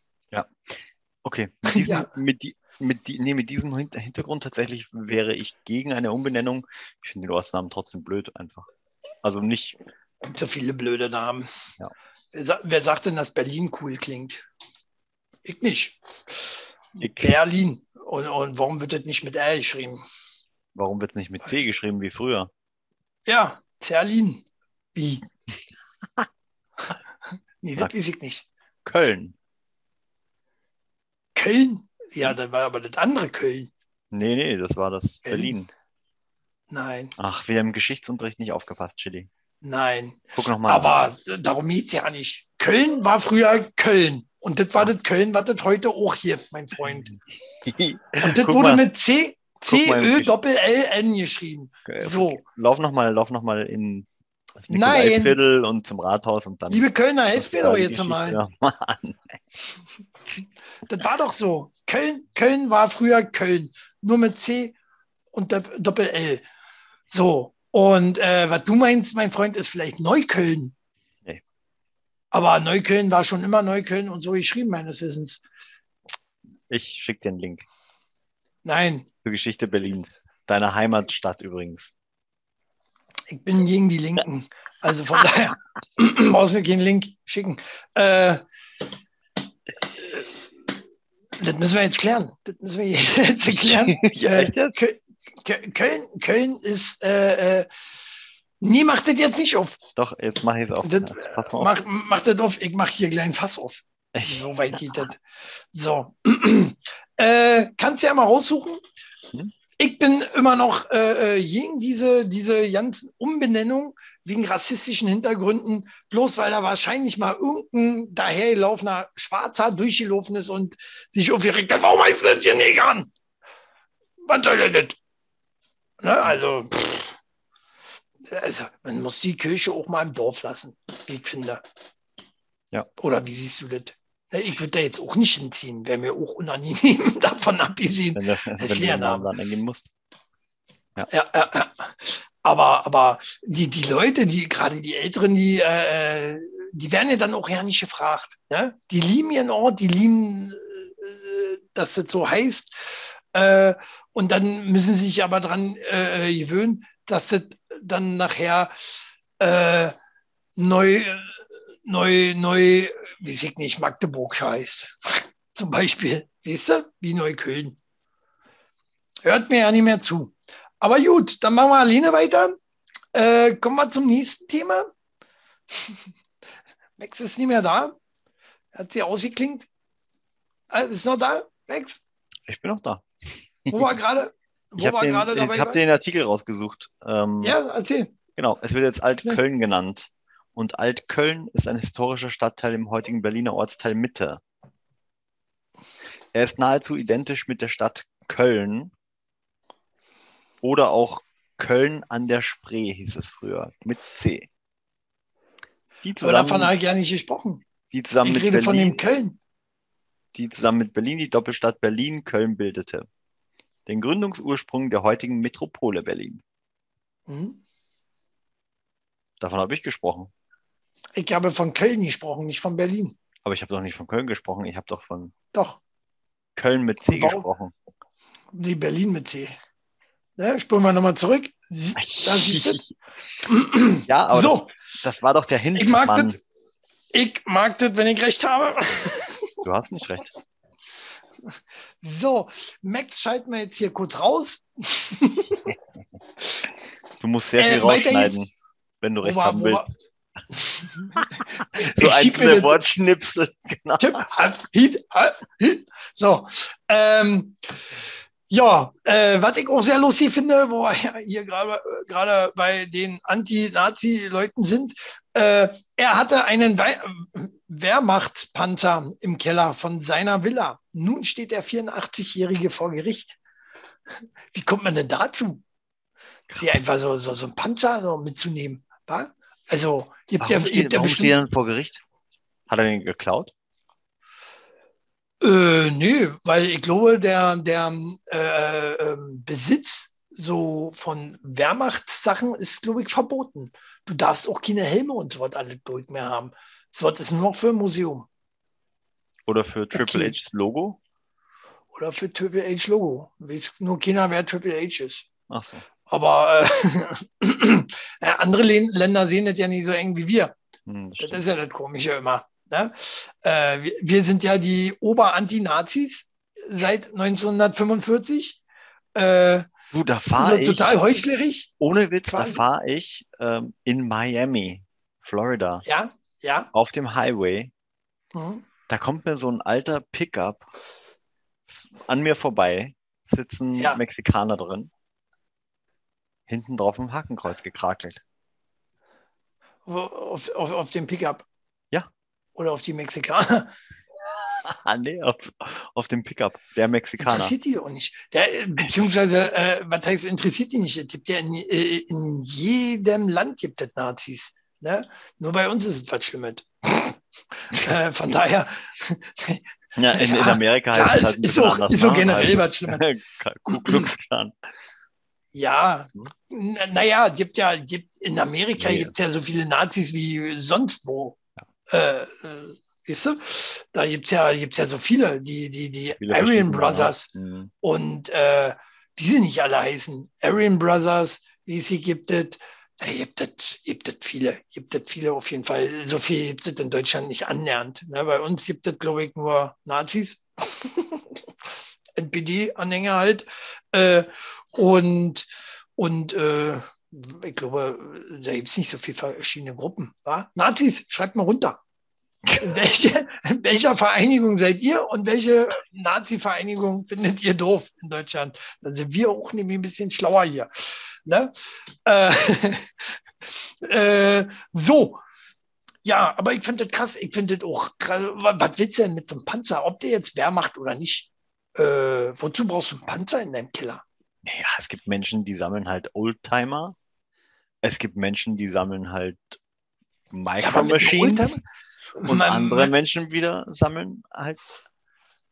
okay. Mit diesem, Ja. mit, die, mit, die, nee, mit diesem Hin- Hintergrund tatsächlich wäre ich gegen eine Umbenennung. Ich finde den Ortsnamen trotzdem blöd einfach. Also nicht, Gibt so viele blöde Namen. Ja. Wer, wer sagt denn, dass Berlin cool klingt? Ich nicht. ich, Berlin. Und, und warum wird das nicht mit R geschrieben? Warum wird es nicht mit C geschrieben wie früher? Ja, Zerlin. Wie? nee, das weiß ich nicht. Köln. Köln? Ja, das war aber das andere Köln. Nee, nee, das war das Berlin. Berlin. Nein, Ach, wieder im Geschichtsunterricht nicht aufgepasst, Chili. nein. Guck nochmal. Aber darum geht es ja nicht. Köln war früher Köln. Und das war das Köln, was das heute auch hier, mein Freund. Und das wurde mal. mit C, Guck mal im C, Ö, Gesch- Doppel L, N geschrieben. So. Lauf nochmal, lauf noch mal in das Nein. Und zum Rathaus und dann. Liebe Kölner, helft mir doch jetzt Geschichte mal. an. Das war doch so. Köln, Köln war früher Köln. Nur mit C und Dopp- Doppel L. So. Und äh, was du meinst, mein Freund, ist vielleicht Neukölln. Nee. Aber Neukölln war schon immer Neukölln und so geschrieben, meines Wissens. Ich schicke den Link Nein, zur Geschichte Berlins. Deiner Heimatstadt übrigens. ich bin gegen die Linken. Also von daher brauchst du mir keinen Link schicken. Äh, das müssen wir jetzt klären. Das müssen wir jetzt erklären. Ja, Äh, Köln, Köln ist. Äh, äh, nee, macht das jetzt nicht auf. Doch, jetzt mache ich es auf. Das, Ja, auf. mach, mach das auf. Ich mache hier gleich ein Fass auf. So weit geht das. So. äh, kannst du ja mal raussuchen. Hm? Ich bin immer noch äh, äh, gegen diese, diese ganzen Umbenennungen wegen rassistischen Hintergründen, bloß weil da wahrscheinlich mal irgendein dahergelaufener Schwarzer durchgelaufen ist und sich aufgeregt hat, warum heißt das hier Negern? Was soll denn das? Ne, also, pff, also, man muss die Kirche auch mal im Dorf lassen, wie ich finde. Ja. Oder wie siehst du das? Ne, Ich würde da jetzt auch nicht hinziehen, wäre mir auch unangenehm davon abgesehen. Wenn wenn du den. Namen musst. Ja, ja, ja. Aber, aber die, die Leute, die gerade die Älteren, die, äh, die werden ja dann auch ja nicht gefragt. Ne? Die lieben ihren Ort, die lieben, äh, dass das so heißt. Äh, und dann müssen sie sich aber dran äh, gewöhnen, dass das dann nachher äh, neu, neu, neu, wie ich nicht, Magdeburg heißt. Zum Beispiel, weißt du, wie Neukölln. Hört mir ja nicht mehr zu. Aber gut, dann machen wir alleine weiter. Äh, kommen wir zum nächsten Thema. Max ist nicht mehr da. Hat sie ausgeklingt. Äh, ist noch da, Max? Ich bin noch da. Wo war gerade? Ich Wo habe war den, gerade dabei? ich hab den Artikel rausgesucht. Ähm, ja, erzähl. Genau, es wird jetzt Altköln genannt. Und Altköln ist ein historischer Stadtteil im heutigen Berliner Ortsteil Mitte. Er ist nahezu identisch mit der Stadt Köln oder auch Köln an der Spree hieß es früher, mit C. Die Aber davon zusammen, habe ich ja nicht gesprochen. die zusammen Ich mit rede von Berlin, dem Köln. die zusammen mit Berlin die Doppelstadt Berlin-Köln bildete. Den Gründungsursprung der heutigen Metropole Berlin. Hm? Davon habe ich gesprochen. Ich habe von Köln gesprochen, nicht von Berlin. Aber ich habe doch nicht von Köln gesprochen, ich habe doch von Doch, Köln mit C Warum? gesprochen. die Berlin mit C. Ne, spulen wir nochmal zurück. Da siehst du. Ja, aber so, das, das war doch der Hint, ich mag das. Ich mag das, wenn ich recht habe. Du hast nicht recht. So, Max schalten wir jetzt hier kurz raus. Du musst sehr Äh, viel weiter rausschneiden, wenn du recht war- haben willst. war- So einzelne Wortschnipsel. Genau. Halt, halt. So, ähm, ja, äh, was ich auch sehr lustig finde, wo wir hier gerade bei den Anti-Nazi-Leuten sind, äh, er hatte einen Wei Wehrmachtspanzer im Keller von seiner Villa. Nun steht der 84-Jährige vor Gericht. Wie kommt man denn dazu? Sie einfach so, so, so einen Panzer so mitzunehmen. wa? Also, gibt Warum, gibt steht, ja warum steht er bestimmt. vor Gericht? Hat er den geklaut? Äh, nee, weil ich glaube, der, der äh, ähm, Besitz so von Wehrmachtssachen ist, glaube ich, verboten. Du darfst auch keine Helme und so was alles durch mehr haben. So was ist nur noch für ein Museum Oder für Triple Okay. H Logo? oder für Triple H Logo. Weiß nur keiner, wer Triple H ist. Ach so. Aber äh, ja, andere Län- Länder sehen das ja nicht so eng wie wir. Hm, das Das ist ja das Komische immer. Ne? Äh, wir, wir sind ja die Ober-Anti-Nazis seit 1945. Äh, Du, da fahre ich, total heuchlerisch. ohne Witz, da quasi. fahre ich ähm, in Miami, Florida, Ja, ja. auf dem Highway. Mhm. Da kommt mir so ein alter Pickup an mir vorbei, sitzen Ja. Mexikaner drin, hinten drauf ein Hakenkreuz gekrakelt. Auf, auf, auf dem Pickup. Ja. Oder auf die Mexikaner. Ah, nee, auf, auf dem Pickup, der Mexikaner. Interessiert die auch nicht. Der, beziehungsweise, äh, was heißt, interessiert die nicht? Es gibt ja in, äh, in jedem Land gibt es Nazis. Ne? Nur bei uns ist es was Schlimmes. äh, von daher, Ja, in, in Ja, Amerika klar, heißt es ist, halt ist, auch, anders, ist auch ne? generell Also, was Schlimmes. Ku Klux Klan. Ja, Hm? naja, gibt ja, gibt, in Amerika Nee. gibt es ja so viele Nazis wie sonst wo. Äh, äh, weißt du? Da gibt es ja, gibt's ja so viele, die, die, die Viele Aryan Brothers ja. Mhm. und äh, wie sie nicht alle heißen. Aryan Brothers, wie sie gibt es, da gibt es gibt es viele, gibt es viele auf jeden Fall. So viel gibt es in Deutschland nicht annähernd. Ne? Bei uns gibt es, glaube ich, nur Nazis. NPD-Anhänger halt. Äh, und und äh, ich glaube, da gibt es nicht so viele verschiedene Gruppen. Wa? Nazis, schreibt mal runter. In, welche, in welcher Vereinigung seid ihr und welche Nazi-Vereinigung findet ihr doof in Deutschland? Dann sind wir auch nämlich ein bisschen schlauer hier. Ne? Äh, äh, so. Ja, aber ich finde das krass. Ich finde das auch krass. Was willst du denn mit so einem Panzer? Ob der jetzt Wehrmacht oder nicht? Äh, wozu brauchst du einen Panzer in deinem Keller? Ja, es gibt Menschen, die sammeln halt Oldtimer. Es gibt Menschen, die sammeln halt Ja, Micro-Maschinen. Oldtimer- Und Man- andere Menschen wieder sammeln halt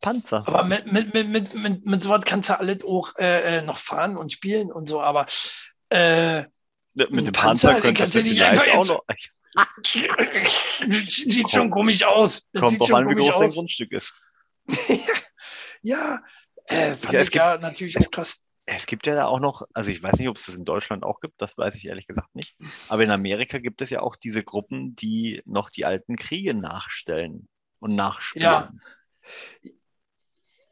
Panzer. Aber mit, mit, mit, mit, mit, mit sowas kannst du alles auch äh, äh, noch fahren und spielen und so, aber äh, mit dem Panzer, Panzer, kannst du nicht einfach auch jetzt- noch. sieht sieht schon komisch aus. Das Kommt sieht an, wie groß dein aus. Grundstück ist. Ja, äh, fand Ja, ich ja natürlich auch krass. Es gibt ja da auch noch, also ich weiß nicht, ob es das in Deutschland auch gibt, das weiß ich ehrlich gesagt nicht. Aber in Amerika gibt es ja auch diese Gruppen, die noch die alten Kriege nachstellen und nachspielen. Ja,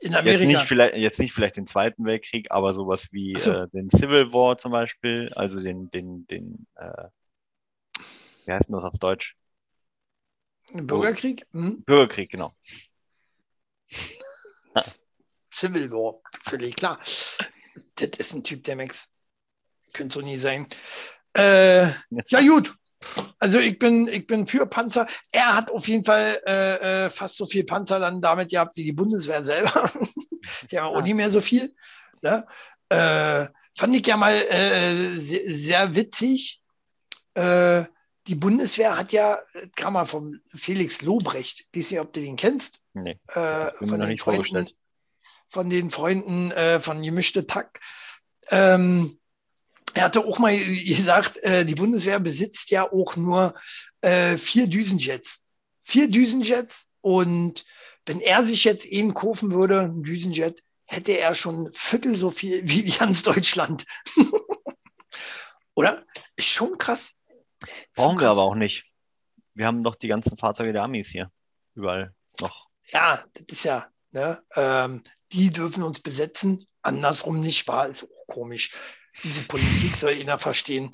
In Jetzt Amerika. nicht, vielleicht, jetzt nicht vielleicht den Zweiten Weltkrieg, aber sowas wie so. äh, den Civil War zum Beispiel, also den, den, den, äh, wie heißt denn das auf Deutsch? Bürgerkrieg? Hm? Bürgerkrieg, genau. Civil War, völlig klar. Das ist ein Typ, der Max. Könnte so nie sein. Äh, ja, gut. Also ich bin, ich bin für Panzer. Er hat auf jeden Fall äh, äh, fast so viel Panzer dann damit gehabt wie die Bundeswehr selber. die haben auch nicht mehr so viel. Ne? Äh, fand ich ja mal äh, sehr, sehr witzig. Äh, die Bundeswehr hat ja, kam mal vom Felix Lobrecht, ich weiß nicht, ob du den kennst, Nee, äh, von, noch den nicht Freunden, vorgestellt. Von den Freunden äh, von Gemischte Tack. Ähm, er hatte auch mal gesagt, äh, die Bundeswehr besitzt ja auch nur äh, vier Düsenjets. Vier Düsenjets und wenn er sich jetzt einen kaufen würde, einen Düsenjet, hätte er schon ein Viertel so viel wie ganz Deutschland. Oder? Ist schon krass. Brauchen wir aber auch nicht. Wir haben doch die ganzen Fahrzeuge der Amis hier. Überall noch. Ja, das ist ja, ne, ähm, die dürfen uns besetzen, andersrum nicht wahr, ist auch komisch. Diese Politik soll jeder verstehen.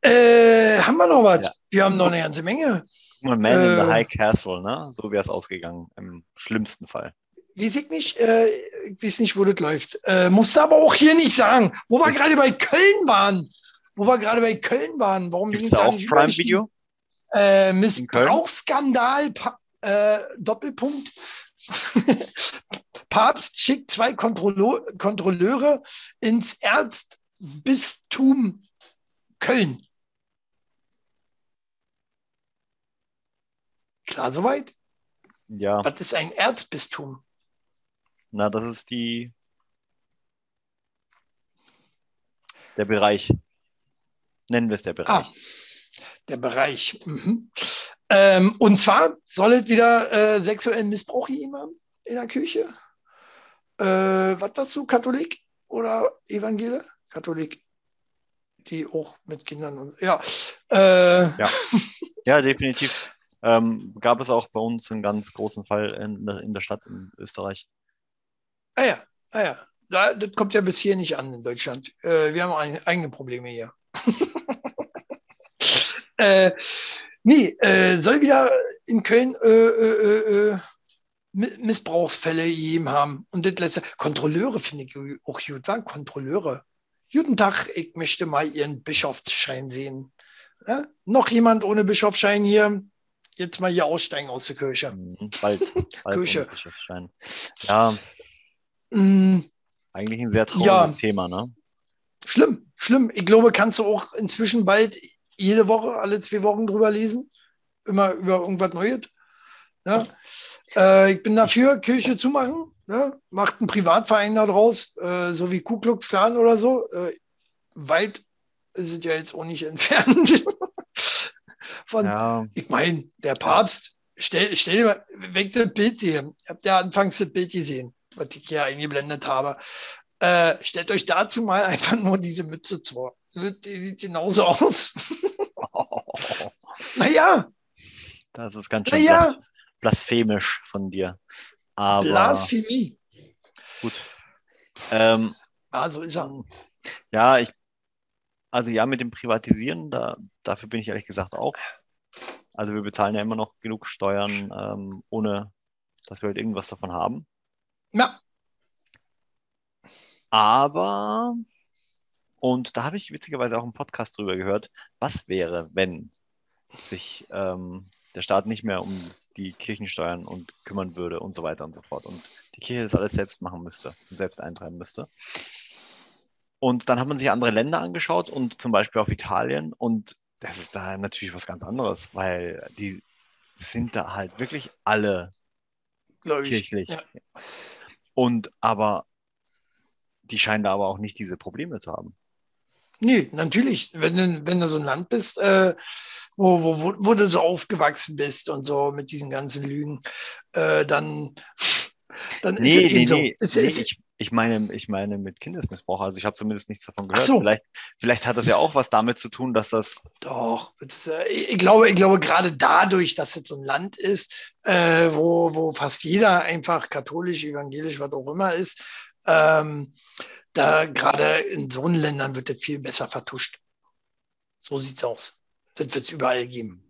Äh, haben wir noch was? Ja. Wir haben noch eine ganze Menge. Man in the Äh. High Castle, ne? So wäre es ausgegangen, im schlimmsten Fall. Weiß ich nicht, äh, ich weiß nicht, wo das läuft. Äh, musst du aber auch hier nicht sagen, wo wir gerade bei Köln waren. Wo wir gerade bei Köln waren. Warum bin Gibt ich es da da auch nicht Prime? Video? Äh, Missbrauchsskandal, äh, Doppelpunkt. Papst schickt zwei Kontrollo Kontrolleure ins Erzbistum Köln. Klar soweit? Ja, Was ist ein Erzbistum? na, das ist die. Der Bereich. Nennen wir es der Bereich. Ah, der Bereich. Mhm. Ähm, und zwar soll es wieder äh, sexuellen Missbrauch gegeben haben in der Kirche. Äh, was dazu? Katholik oder Evangele? Katholik. Die auch mit Kindern und ja. Äh, Ja, definitiv. Ähm, gab es auch bei uns einen ganz großen Fall in, der- in der Stadt in Österreich. ah ja, ah ja. Da, das kommt ja bis hier nicht an in Deutschland. Äh, wir haben eigene Probleme hier. äh, nee, äh, soll wieder in Köln äh, äh, äh, äh, Mi- Missbrauchsfälle gegeben haben. Und das letzte, Kontrolleure finde ich auch gut, wa? Kontrolleure. Guten Tag, ich möchte mal Ihren Bischofsschein sehen. Ja? Noch jemand ohne Bischofsschein hier? Jetzt mal hier aussteigen aus der Kirche. Mhm, Bald, bald Kirche. Ja, Mm, eigentlich ein sehr trauriges Ja. Thema, ne? Schlimm, schlimm. Ich glaube, kannst du auch inzwischen bald jede Woche, alle zwei Wochen drüber lesen. Immer über irgendwas Neues. Ja. Äh, ich bin dafür, Kirche zumachen. ne? macht einen Privatverein daraus, äh, so wie Ku Klux Klan oder so. Äh, weit es ja jetzt auch nicht entfernt. Von, ja. Ich meine, der Papst, stell, stell dir mal, weg das Bild sehen. Ihr habt ja anfangs das Bild gesehen, was ich hier eingeblendet habe. Äh, stellt euch dazu mal einfach nur diese Mütze vor. Die sieht genauso aus. Naja. Das ist ganz schön naja. blasphemisch von dir. Aber, Blasphemie. Gut. Ähm, ah, so ist er. Ja, ich, also ja, mit dem Privatisieren, da, dafür bin ich ehrlich gesagt auch. Also wir bezahlen ja immer noch genug Steuern, ähm, ohne dass wir halt irgendwas davon haben. Ja. Aber, und da habe ich witzigerweise auch einen Podcast drüber gehört, was wäre, wenn sich ähm, der Staat nicht mehr um die Kirchensteuern und kümmern würde und so weiter und so fort und die Kirche das alles selbst machen müsste und selbst eintreiben müsste. Und dann hat man sich andere Länder angeschaut und zum Beispiel auf Italien und das ist da natürlich was ganz anderes, weil die sind da halt wirklich alle kirchlich. Ja. Und aber die scheinen da aber auch nicht diese Probleme zu haben. Nee, natürlich. Wenn du, wenn du so ein Land bist, äh, wo, wo, wo, du so aufgewachsen bist und so mit diesen ganzen Lügen, äh, dann, dann nee, ist es nee, eben so. Nee, es, nee, ich, ich, meine, ich meine mit Kindesmissbrauch. Also ich habe zumindest nichts davon gehört. So. Vielleicht, vielleicht hat das ja auch was damit zu tun, dass das. Doch, das, ich glaube, ich glaube gerade dadurch, dass es so ein Land ist, äh, wo, wo fast jeder einfach katholisch, evangelisch, was auch immer ist, ähm, da gerade in so Ländern wird das viel besser vertuscht. So sieht es aus. Das wird es überall geben.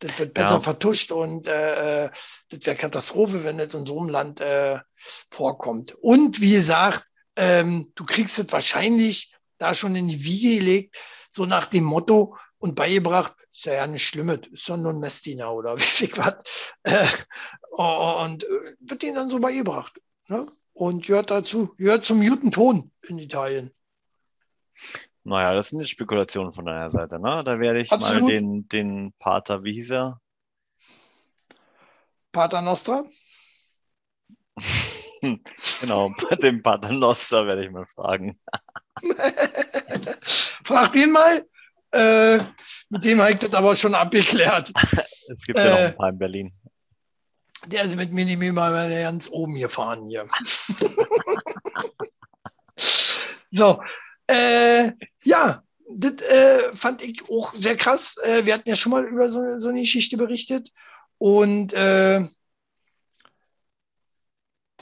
Das wird besser ja. vertuscht und äh, äh, das wäre Katastrophe, wenn das in so einem Land äh, vorkommt. Und wie gesagt, ähm, du kriegst es wahrscheinlich da schon in die Wiege gelegt, so nach dem Motto und beigebracht, ist ja, ja nicht schlimm, ist doch nur ein Messdiener oder weiß ich was. Äh, und äh, wird ihnen dann so beigebracht. Ne? Und gehört dazu, gehört zum Judenton in Italien. Naja, das sind jetzt Spekulationen von deiner Seite, ne? Da werde ich Absolut. mal den, den Pater, wie hieß er? Pater Nostra? genau, den Pater Nostra werde ich mal fragen. Frag den mal. Äh, mit dem habe ich das aber schon abgeklärt. Es gibt ja noch ein paar in Berlin. Der ist mit mehr mal ganz oben gefahren hier. so, äh, ja, das äh, fand ich auch sehr krass. Äh, wir hatten ja schon mal über so, so eine Geschichte berichtet. Und äh,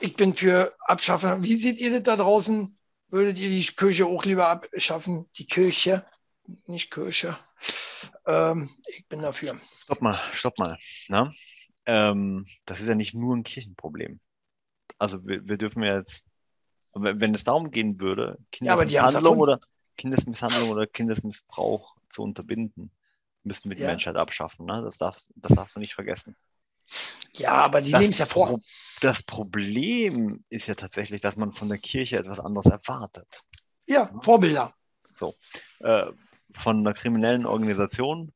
ich bin für Abschaffen. Wie seht ihr das da draußen? Würdet ihr die Kirche auch lieber abschaffen? Die Kirche, nicht Kirche. Ähm, ich bin dafür. Stopp mal, stopp mal. Na? Ähm, das ist ja nicht nur ein Kirchenproblem. Also wir, wir dürfen ja jetzt, wenn es darum gehen würde, Kindesmisshandlung, ja, oder, Kindesmisshandlung oder Kindesmissbrauch zu unterbinden, müssten wir die ja. Menschheit abschaffen. Ne? Das, darfst, das darfst du nicht vergessen. Ja, aber die nehmen es ja vor. Das Problem ist ja tatsächlich, dass man von der Kirche etwas anderes erwartet. Ja, Vorbilder. So. Äh, von einer kriminellen Organisation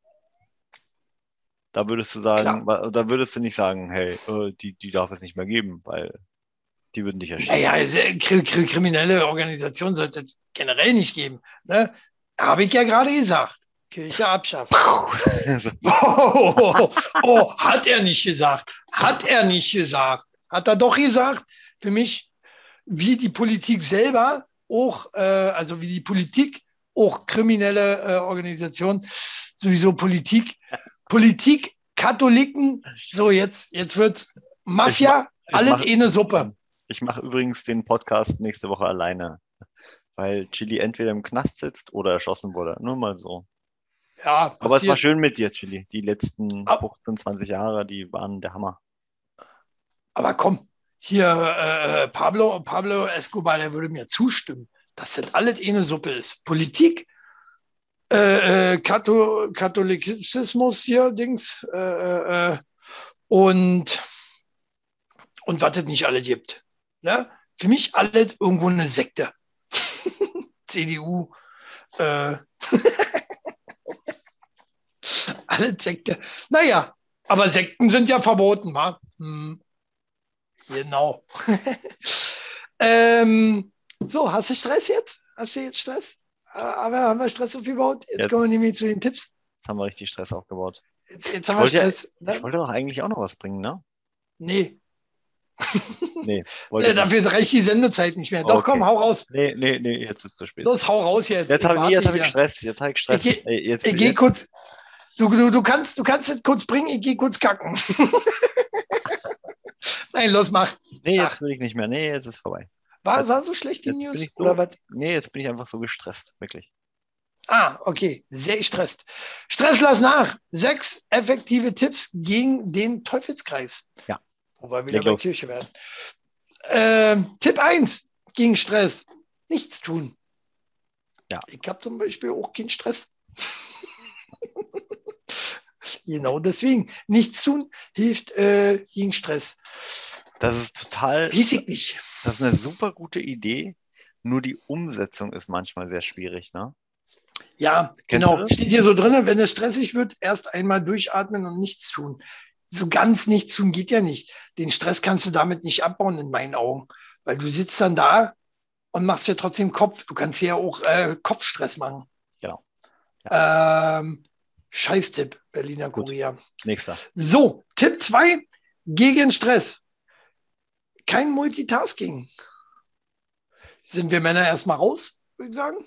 da würdest du sagen, Klar. da würdest du nicht sagen, hey, äh, die, die darf es nicht mehr geben, weil die würden dich erschießen. Naja, also, kriminelle Organisation sollte es generell nicht geben. Ne? Habe ich ja gerade gesagt. Kirche abschaffen. oh, oh, oh, hat er nicht gesagt. Hat er nicht gesagt. Hat er doch gesagt. Für mich, wie die Politik selber auch, äh, also wie die Politik auch kriminelle äh, Organisation, sowieso Politik Politik, Katholiken, so jetzt, jetzt wird Mafia, ich alles mach, eine Suppe. Ich mache übrigens den Podcast nächste Woche alleine, weil Chili entweder im Knast sitzt oder erschossen wurde. Nur mal so. Ja, passiert. Aber es war schön mit dir, Chili. Die letzten Ab 15, 20 Jahre, die waren der Hammer. Aber komm, hier äh, Pablo, Pablo Escobar, der würde mir zustimmen, dass das alles eine Suppe ist. Politik, äh, äh, Katholizismus hier, Dings. Äh, äh, äh, und, und was es nicht alle gibt. Ne? Für mich alle irgendwo eine Sekte. CDU. Äh, alle Sekte. Naja, aber Sekten sind ja verboten, wa? Hm. Genau. ähm, so, hast du Stress jetzt? Hast du jetzt Stress? Äh, Aber haben wir Stress aufgebaut? Jetzt, Jetzt. kommen wir nämlich zu den Tipps. Jetzt haben wir richtig Stress aufgebaut. Jetzt, jetzt haben wir wollte ja- Stress. Ich ne? wollte doch eigentlich auch noch was bringen, ne? Nee, Nee, ich nicht. dafür reicht die Sendezeit nicht mehr. Doch, Okay. komm, hau raus. Nee, nee, nee, jetzt ist es zu spät. Los, hau raus jetzt. Jetzt Ich habe ich, jetzt hab ich. Stress. Jetzt habe ich Stress. Ich geh- Ey, jetzt, Ich gehe kurz. Du, du, du, kannst, du kannst es kurz bringen, ich gehe kurz kacken. Nein, los, mach. nee, sag. jetzt will ich nicht mehr. Nee, jetzt ist vorbei. War, war so schlecht die News? so- Oder was? Nee, jetzt bin ich einfach so gestresst, wirklich. Ah, okay. Sehr gestresst. Stress lass nach. Sechs effektive Tipps gegen den Teufelskreis. Ja. Wo wir wieder Leg bei los. Kirche werden. Ähm, Tipp 1 gegen Stress. Nichts tun. Ja. Ich habe zum Beispiel auch keinen Stress. genau deswegen. Nichts tun hilft äh, gegen Stress. Das ist total, ich nicht. das ist eine super gute Idee. Nur die Umsetzung ist manchmal sehr schwierig, ne? Ja, Kennst genau. Steht hier so drin, wenn es stressig wird, erst einmal durchatmen und nichts tun. So ganz nichts tun geht ja nicht. Den Stress kannst du damit nicht abbauen, in meinen Augen. Weil du sitzt dann da und machst ja trotzdem Kopf. Du kannst ja auch äh, Kopfstress machen. Genau. Ähm, Scheißtipp, Berliner Gut. Kurier. Nächster. So, Tipp 2 gegen Stress. Kein Multitasking. Sind wir Männer erstmal raus, würde ich sagen.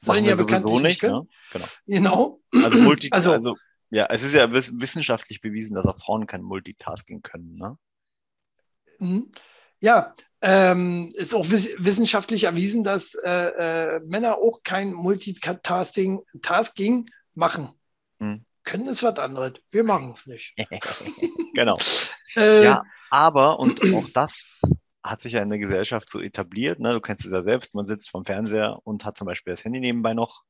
Sollen ja bekanntlich nicht können. Ne? Genau. Genau. Also, Multi Also- also, ja, es ist ja wiss- wissenschaftlich bewiesen, dass auch Frauen kein Multitasking können, ne? Mhm. Ja, ähm, ist auch wiss wissenschaftlich erwiesen, dass äh, äh, Männer auch kein Multitasking Tasking machen. Mhm. Können ist was anderes. Wir machen es nicht. genau. Äh, Ja, aber, und auch das hat sich ja in der Gesellschaft so etabliert, ne? Du kennst es ja selbst, man sitzt vom Fernseher und hat zum Beispiel das Handy nebenbei noch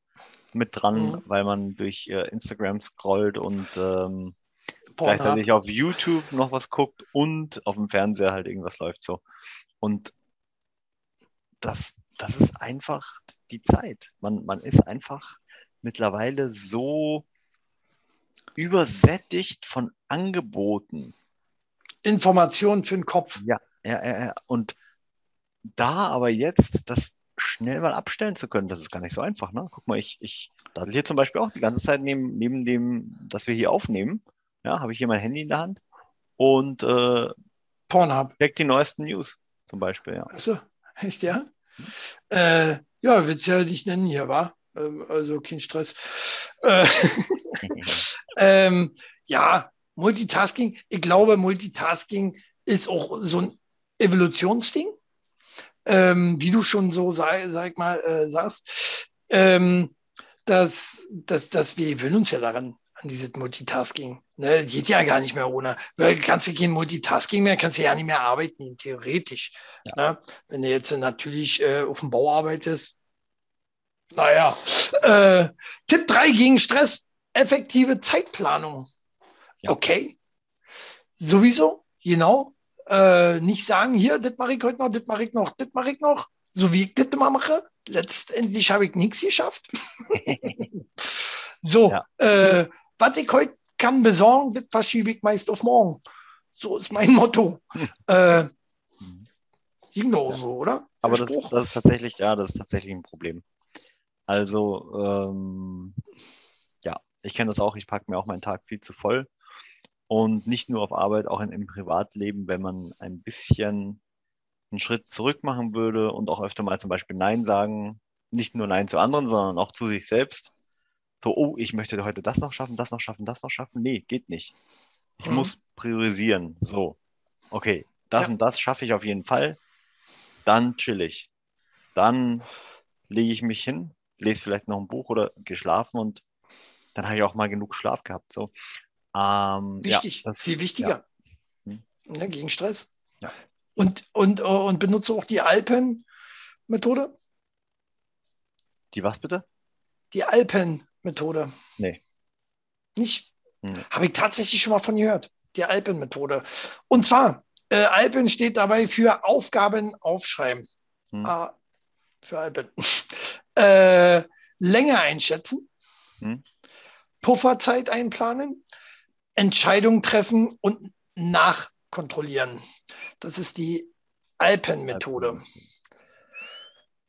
mit dran, Mhm. weil man durch äh, Instagram scrollt und ähm, gleichzeitig auf YouTube noch was guckt und auf dem Fernseher halt irgendwas läuft so. Und das, das ist einfach die Zeit. Man, man ist einfach mittlerweile so übersättigt von Angeboten. Informationen für den Kopf. Ja, ja, ja, ja. Und da aber jetzt das schnell mal abstellen zu können, das ist gar nicht so einfach. Ne? Guck mal, ich, ich daddel hier zum Beispiel auch die ganze Zeit neben, neben dem, dass wir hier aufnehmen, ja, habe ich hier mein Handy in der Hand und äh, Pornhub. check die neuesten News zum Beispiel, ja. Achso, echt, ja? Äh, ja, willst ja nicht nennen hier, wa? Ähm, also kein Stress. Äh, ähm, ja, Multitasking. Ich glaube, Multitasking ist auch so ein Evolutionsding. Ähm, wie du schon so, sag, sag mal, äh, sagst, ähm, dass, dass, dass wir gewöhnen uns ja daran, an dieses Multitasking. Ne, geht ja gar nicht mehr ohne. Weil kannst du kein Multitasking mehr, kannst du ja nicht mehr arbeiten, theoretisch. Ne? Wenn du jetzt natürlich äh, auf dem Bau arbeitest. Naja. Äh, Tipp 3 gegen Stress, effektive Zeitplanung. Ja. Okay. Sowieso, genau. Äh, nicht sagen, hier, das mache ich heute noch, das mache ich noch, das mache ich noch. So wie ich das immer mache. Letztendlich habe ich nichts geschafft. so, Ja. äh, was ich heute kann besorgen, das verschiebe ich meist auf morgen. So ist mein Motto. Äh, ging doch Ja. so, oder? Aber das, das ist tatsächlich, ja, das ist tatsächlich ein Problem. Also, ähm, ja, ich kenne das auch, ich packe mir auch meinen Tag viel zu voll. Und nicht nur auf Arbeit, auch in, im Privatleben, wenn man ein bisschen einen Schritt zurück machen würde und auch öfter mal zum Beispiel Nein sagen, nicht nur Nein zu anderen, sondern auch zu sich selbst. So, oh, ich möchte heute das noch schaffen, das noch schaffen, das noch schaffen. Nee, geht nicht. Ich Mhm. muss priorisieren. So, okay, das Ja. und das schaffe ich auf jeden Fall. Dann chill ich. Dann lege ich mich hin, lese vielleicht noch ein Buch oder gehe schlafen und dann habe ich auch mal genug Schlaf gehabt. So. Ähm, Wichtig, ja, das- viel wichtiger. Ja. Hm. Ne, gegen Stress. Ja. Und, und, und benutze auch die Alpen-Methode. Die was bitte? Die Alpen-Methode. Nee. Nicht? Hm. Habe ich tatsächlich schon mal von gehört. Die Alpen-Methode. Und zwar, äh, Alpen steht dabei für Aufgaben aufschreiben. Hm. Ah, für Alpen. äh, Länge einschätzen. Hm. Pufferzeit einplanen. Entscheidungen treffen und nach kontrollieren. Das ist die Alpen-Methode.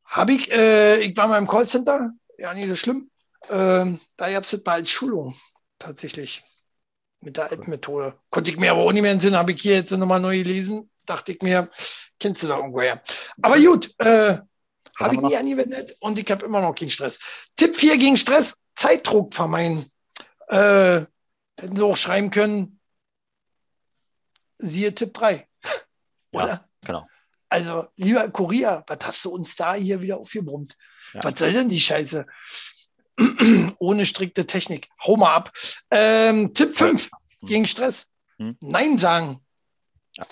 Habe ich, äh, ich war mal im Callcenter, ja, nicht so schlimm. Ähm, da gab es mal als Schulung tatsächlich mit der Alpenmethode. Konnte ich mir aber auch nicht mehr in den Sinn, habe ich hier jetzt nochmal neu gelesen. Dachte ich mir, kennst du da irgendwoher. Aber gut, äh, habe ich nie angewendet und ich habe immer noch keinen Stress. Tipp 4 gegen Stress, Zeitdruck vermeiden. Äh, hätten sie auch schreiben können, siehe Tipp 3. Oder? Ja, genau. Also, lieber Kurier, was hast du uns da hier wieder aufgebrummt? Ja. Was soll denn die Scheiße? Ohne strikte Technik. Hau mal ab. Ähm, Tipp 5 hm. gegen Stress. Hm. Nein sagen. Ja.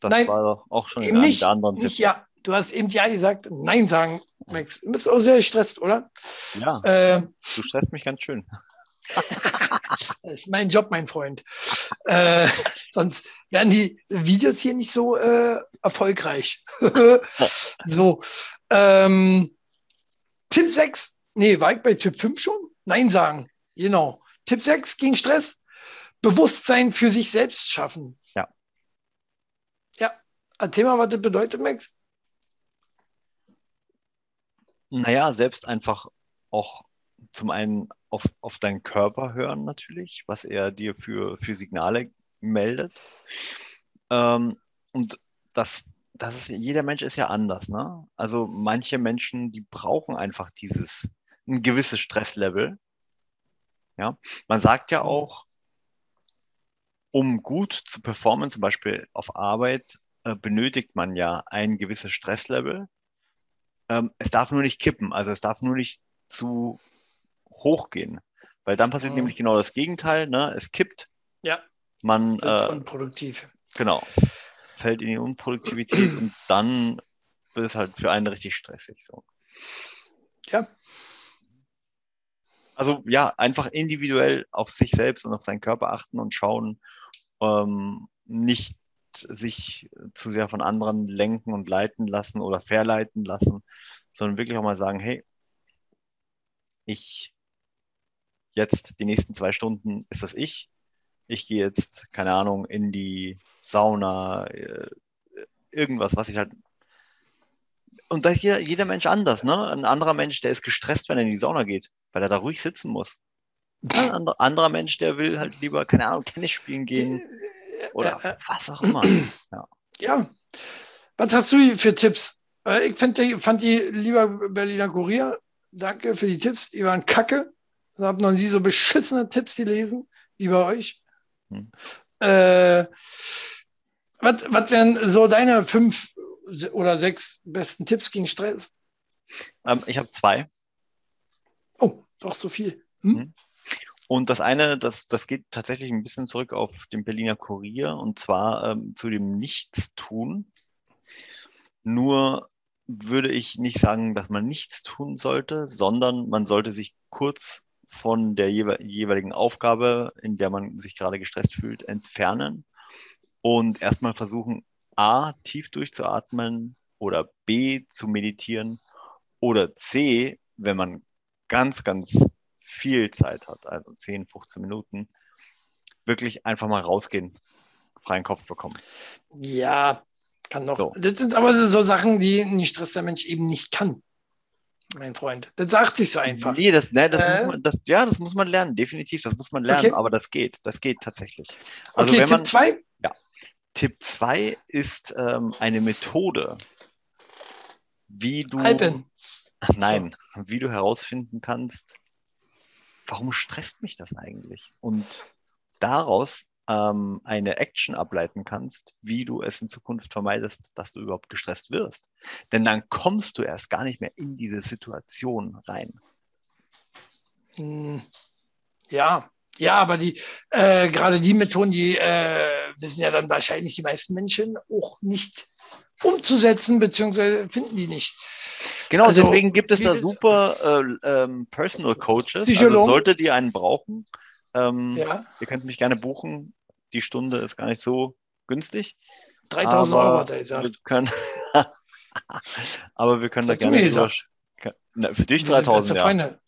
Das Nein. war doch auch schon in nicht, anderen nicht Tipp. Ja. Du hast eben ja gesagt, Nein sagen, Max. Du bist auch sehr gestresst, oder? Ja. Äh, du stresst mich ganz schön. das ist mein Job, mein Freund. Äh, sonst wären die Videos hier nicht so äh, erfolgreich. so. Ähm, Tipp 6. Nee, war ich bei Tipp 5 schon? Nein sagen. Genau. Tipp 6 gegen Stress. Bewusstsein für sich selbst schaffen. Ja. Ja. Erzähl mal, was das bedeutet, Max. Naja, selbst einfach auch zum einen auf, auf deinen Körper hören natürlich, was er dir für, für Signale meldet. Ähm, und das, das ist, jeder Mensch ist ja anders, ne? Also manche Menschen, die brauchen einfach dieses, ein gewisses Stresslevel. Ja, man sagt ja auch, um gut zu performen, zum Beispiel auf Arbeit, äh, benötigt man ja ein gewisses Stresslevel. Ähm, es darf nur nicht kippen, also es darf nur nicht zu hochgehen. Weil dann passiert mhm. nämlich genau das Gegenteil, ne? Es kippt. Ja. Man wird äh, unproduktiv. Genau. Fällt in die Unproduktivität und dann wird es halt für einen richtig stressig. So. Ja. Also ja, einfach individuell auf sich selbst und auf seinen Körper achten und schauen, ähm, nicht sich zu sehr von anderen lenken und leiten lassen oder verleiten lassen, sondern wirklich auch mal sagen, hey, ich jetzt die nächsten zwei Stunden ist das ich. Ich gehe jetzt, keine Ahnung, in die Sauna, äh, irgendwas, was ich halt. Und da ist jeder, jeder Mensch anders, ne? Ein anderer Mensch, der ist gestresst, wenn er in die Sauna geht, weil er da ruhig sitzen muss. Ein anderer, Mensch, der will halt lieber, keine Ahnung, Tennis spielen gehen oder äh, was auch immer. Ja. ja. Was hast du für Tipps? Äh, ich find, fand die lieber Berliner Kurier, danke für die Tipps, die waren kacke. Ich habe noch nie so beschissene Tipps gelesen wie bei euch. Hm. Äh, was, was wären so deine fünf oder sechs besten Tipps gegen Stress? Ähm, ich habe zwei. Oh, doch so viel. Hm? hm? Und das eine, das, das geht tatsächlich ein bisschen zurück auf den Berliner Kurier und zwar ähm, zu dem Nichtstun. Nur würde ich nicht sagen, dass man nichts tun sollte, sondern man sollte sich kurz von der jeweiligen Aufgabe, in der man sich gerade gestresst fühlt, entfernen und erstmal versuchen, A, tief durchzuatmen oder B, zu meditieren oder C, wenn man ganz, ganz viel Zeit hat, also 10, 15 Minuten, wirklich einfach mal rausgehen, freien Kopf bekommen. Ja, kann doch. So. Das sind aber so Sachen, die ein gestresster Mensch eben nicht kann mein Freund. Das sagt sich so einfach. Nee, das, ne, das, äh? man, das, ja, das muss man lernen, definitiv. Das muss man lernen, okay. aber das geht. Das geht tatsächlich. Also okay, Tipp 2? Ja. Tipp 2 ist ähm, eine Methode, wie du. Alpen. Nein, so. wie du herausfinden kannst, warum stresst mich das eigentlich? Und daraus ähm, eine Action ableiten kannst, wie du es in Zukunft vermeidest, dass du überhaupt gestresst wirst. Denn dann kommst du erst gar nicht mehr in diese Situation rein. Hm, ja, ja, aber die äh, gerade die Methoden, die äh, wissen ja dann wahrscheinlich die meisten Menschen auch nicht umzusetzen, beziehungsweise finden die nicht. Genau, also, deswegen gibt es da super äh, ähm, Personal Coaches. Also solltet ihr einen brauchen, ähm, ja. Ihr könnt mich gerne buchen. Die Stunde ist gar nicht so günstig. 3000 Euro hat er gesagt. Wir können, aber wir können da gerne. Gesagt. Na, für dich 3000. Ja.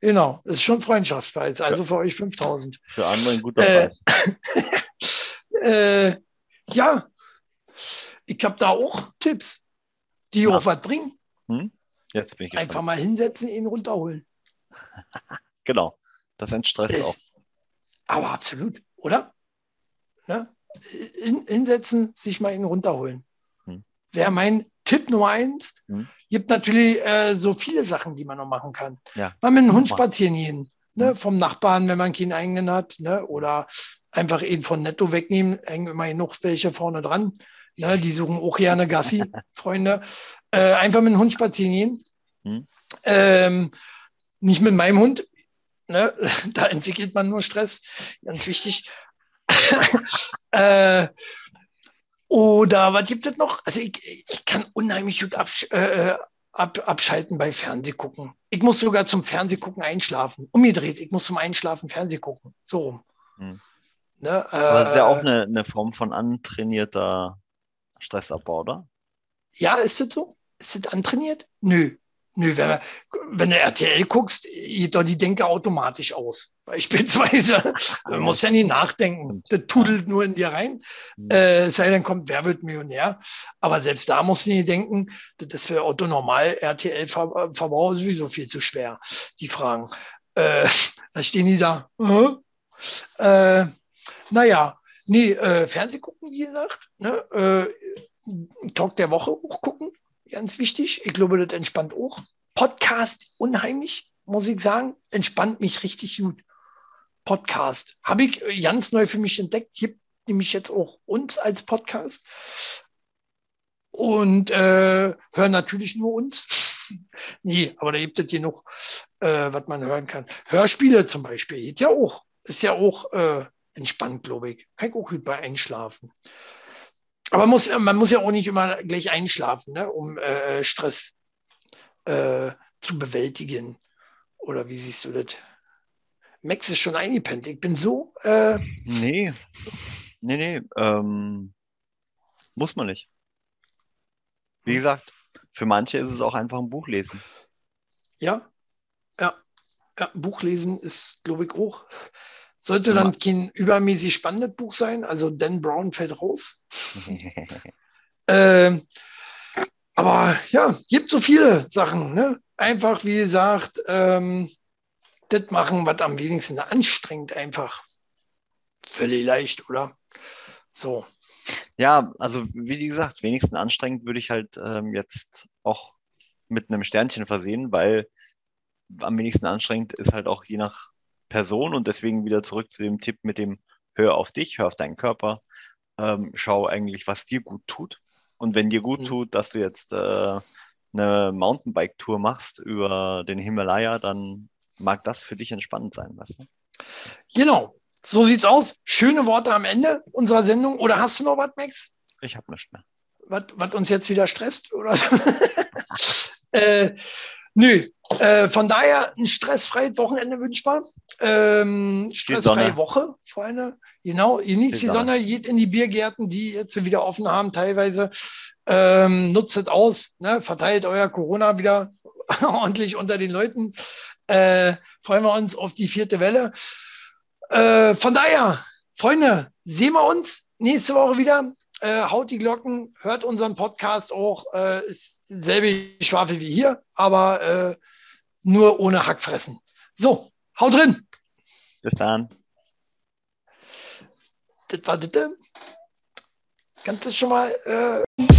Genau, ist schon Freundschaftspreis. Also für euch 5000. Für andere ein guter äh, Preis. äh, Ja, ich habe da auch Tipps, die Na. auch was bringen. Hm? Jetzt bin ich gespannt. Einfach mal hinsetzen, ihn runterholen. Genau. Das entstresst auch. Aber absolut, oder? Ne? In, hinsetzen, sich mal ihn runterholen. Hm. Wäre mein Tipp Nummer eins. Hm. Gibt natürlich äh, so viele Sachen, die man noch machen kann. Ja. Mal mit dem Hund spazieren gehen. Ne? Hm. Vom Nachbarn, wenn man keinen eigenen hat. Ne? Oder einfach ihn von Netto wegnehmen. Hängen immer genug welche vorne dran. Ne? Die suchen auch gerne Gassi, Freunde. Äh, einfach mit dem Hund spazieren gehen. Hm. Ähm, nicht mit meinem Hund. Ne? Da entwickelt man nur Stress. Ganz wichtig. äh, oder was gibt es noch? Also ich, ich kann unheimlich gut absch äh, ab, abschalten bei Fernsehgucken. Ich muss sogar zum Fernsehgucken einschlafen. Umgedreht, ich muss zum Einschlafen Fernseh gucken. So rum. Hm. Ne? Aber das ist ja auch Äh, eine, eine Form von antrainierter Stressabbau, oder? Ja, ist das so? Ist das antrainiert? Nö. Nö, wenn, wenn du RTL guckst, geht doch die Denke automatisch aus. Beispielsweise. Du musst ja nie nachdenken. Das tudelt nur in dir rein. Hm. Äh, es sei denn, kommt Wer wird Millionär. Aber selbst da musst du nie denken, das ist für Otto Normal RTL-Verbraucher sowieso viel zu schwer. Die Fragen. Äh, da stehen die da. Äh, naja, nee, äh, Fernseh gucken, wie gesagt. Ne? Äh, Talk der Woche auch gucken, ganz wichtig. Ich glaube, das entspannt auch. Podcast, unheimlich, muss ich sagen. Entspannt mich richtig gut. Podcast. Habe ich äh, ganz neu für mich entdeckt. Gibt nämlich jetzt auch uns als Podcast. Und äh, hören natürlich nur uns. nee, aber da gibt es genug, äh, was man hören kann. Hörspiele zum Beispiel, geht ja auch. Ist ja auch äh, entspannt, glaube ich. Kann ich auch gut bei einschlafen. Aber muss, man muss ja auch nicht immer gleich einschlafen, ne, um äh, Stress äh, zu bewältigen. Oder wie siehst du das? Max ist schon eingepennt. Ich bin so. Äh, Nee. Nee, nee. Ähm, muss man nicht. Wie gesagt, für manche ist es auch einfach ein Buch lesen. ja, ja, ja. Buch lesen ist, glaube ich, auch. Sollte dann kein übermäßig spannendes Buch sein. Also Dan Brown fällt raus. Ähm, aber ja, gibt so viele Sachen. Ne? Einfach, wie gesagt, ähm, das machen, was am wenigsten anstrengt, einfach. Völlig leicht, oder? So. Ja, also wie gesagt, wenigstens anstrengend würde ich halt ähm, jetzt auch mit einem Sternchen versehen, weil am wenigsten anstrengend ist halt auch je nach Person und deswegen wieder zurück zu dem Tipp mit dem Hör auf dich, hör auf deinen Körper, ähm, schau eigentlich, was dir gut tut. Und wenn dir gut Mhm. tut, dass du jetzt äh, eine Mountainbike-Tour machst über den Himalaya, dann mag das für dich entspannend sein, weißt du? Genau. So sieht's aus. Schöne Worte am Ende unserer Sendung. Oder hast du noch was, Max? Ich habe nichts mehr. Was, was uns jetzt wieder stresst? Oder äh, nö. Äh, von daher ein stressfreies Wochenende wünschbar. Ähm, stressfreie. Woche, Freunde. Genau, genießt Die die Sonne. Sonne, geht in die Biergärten, die jetzt wieder offen haben teilweise. Ähm, nutzt es aus, ne? verteilt euer Corona wieder ordentlich unter den Leuten. Äh, freuen wir uns auf die vierte Welle. Äh, von daher, Freunde, sehen wir uns nächste Woche wieder. Äh, haut die Glocken, hört unseren Podcast auch. Äh, ist selbe Schwafel wie hier, aber äh, nur ohne Hackfressen. So, haut drin. Bis dann. Das war das. Kannst du schon mal. Äh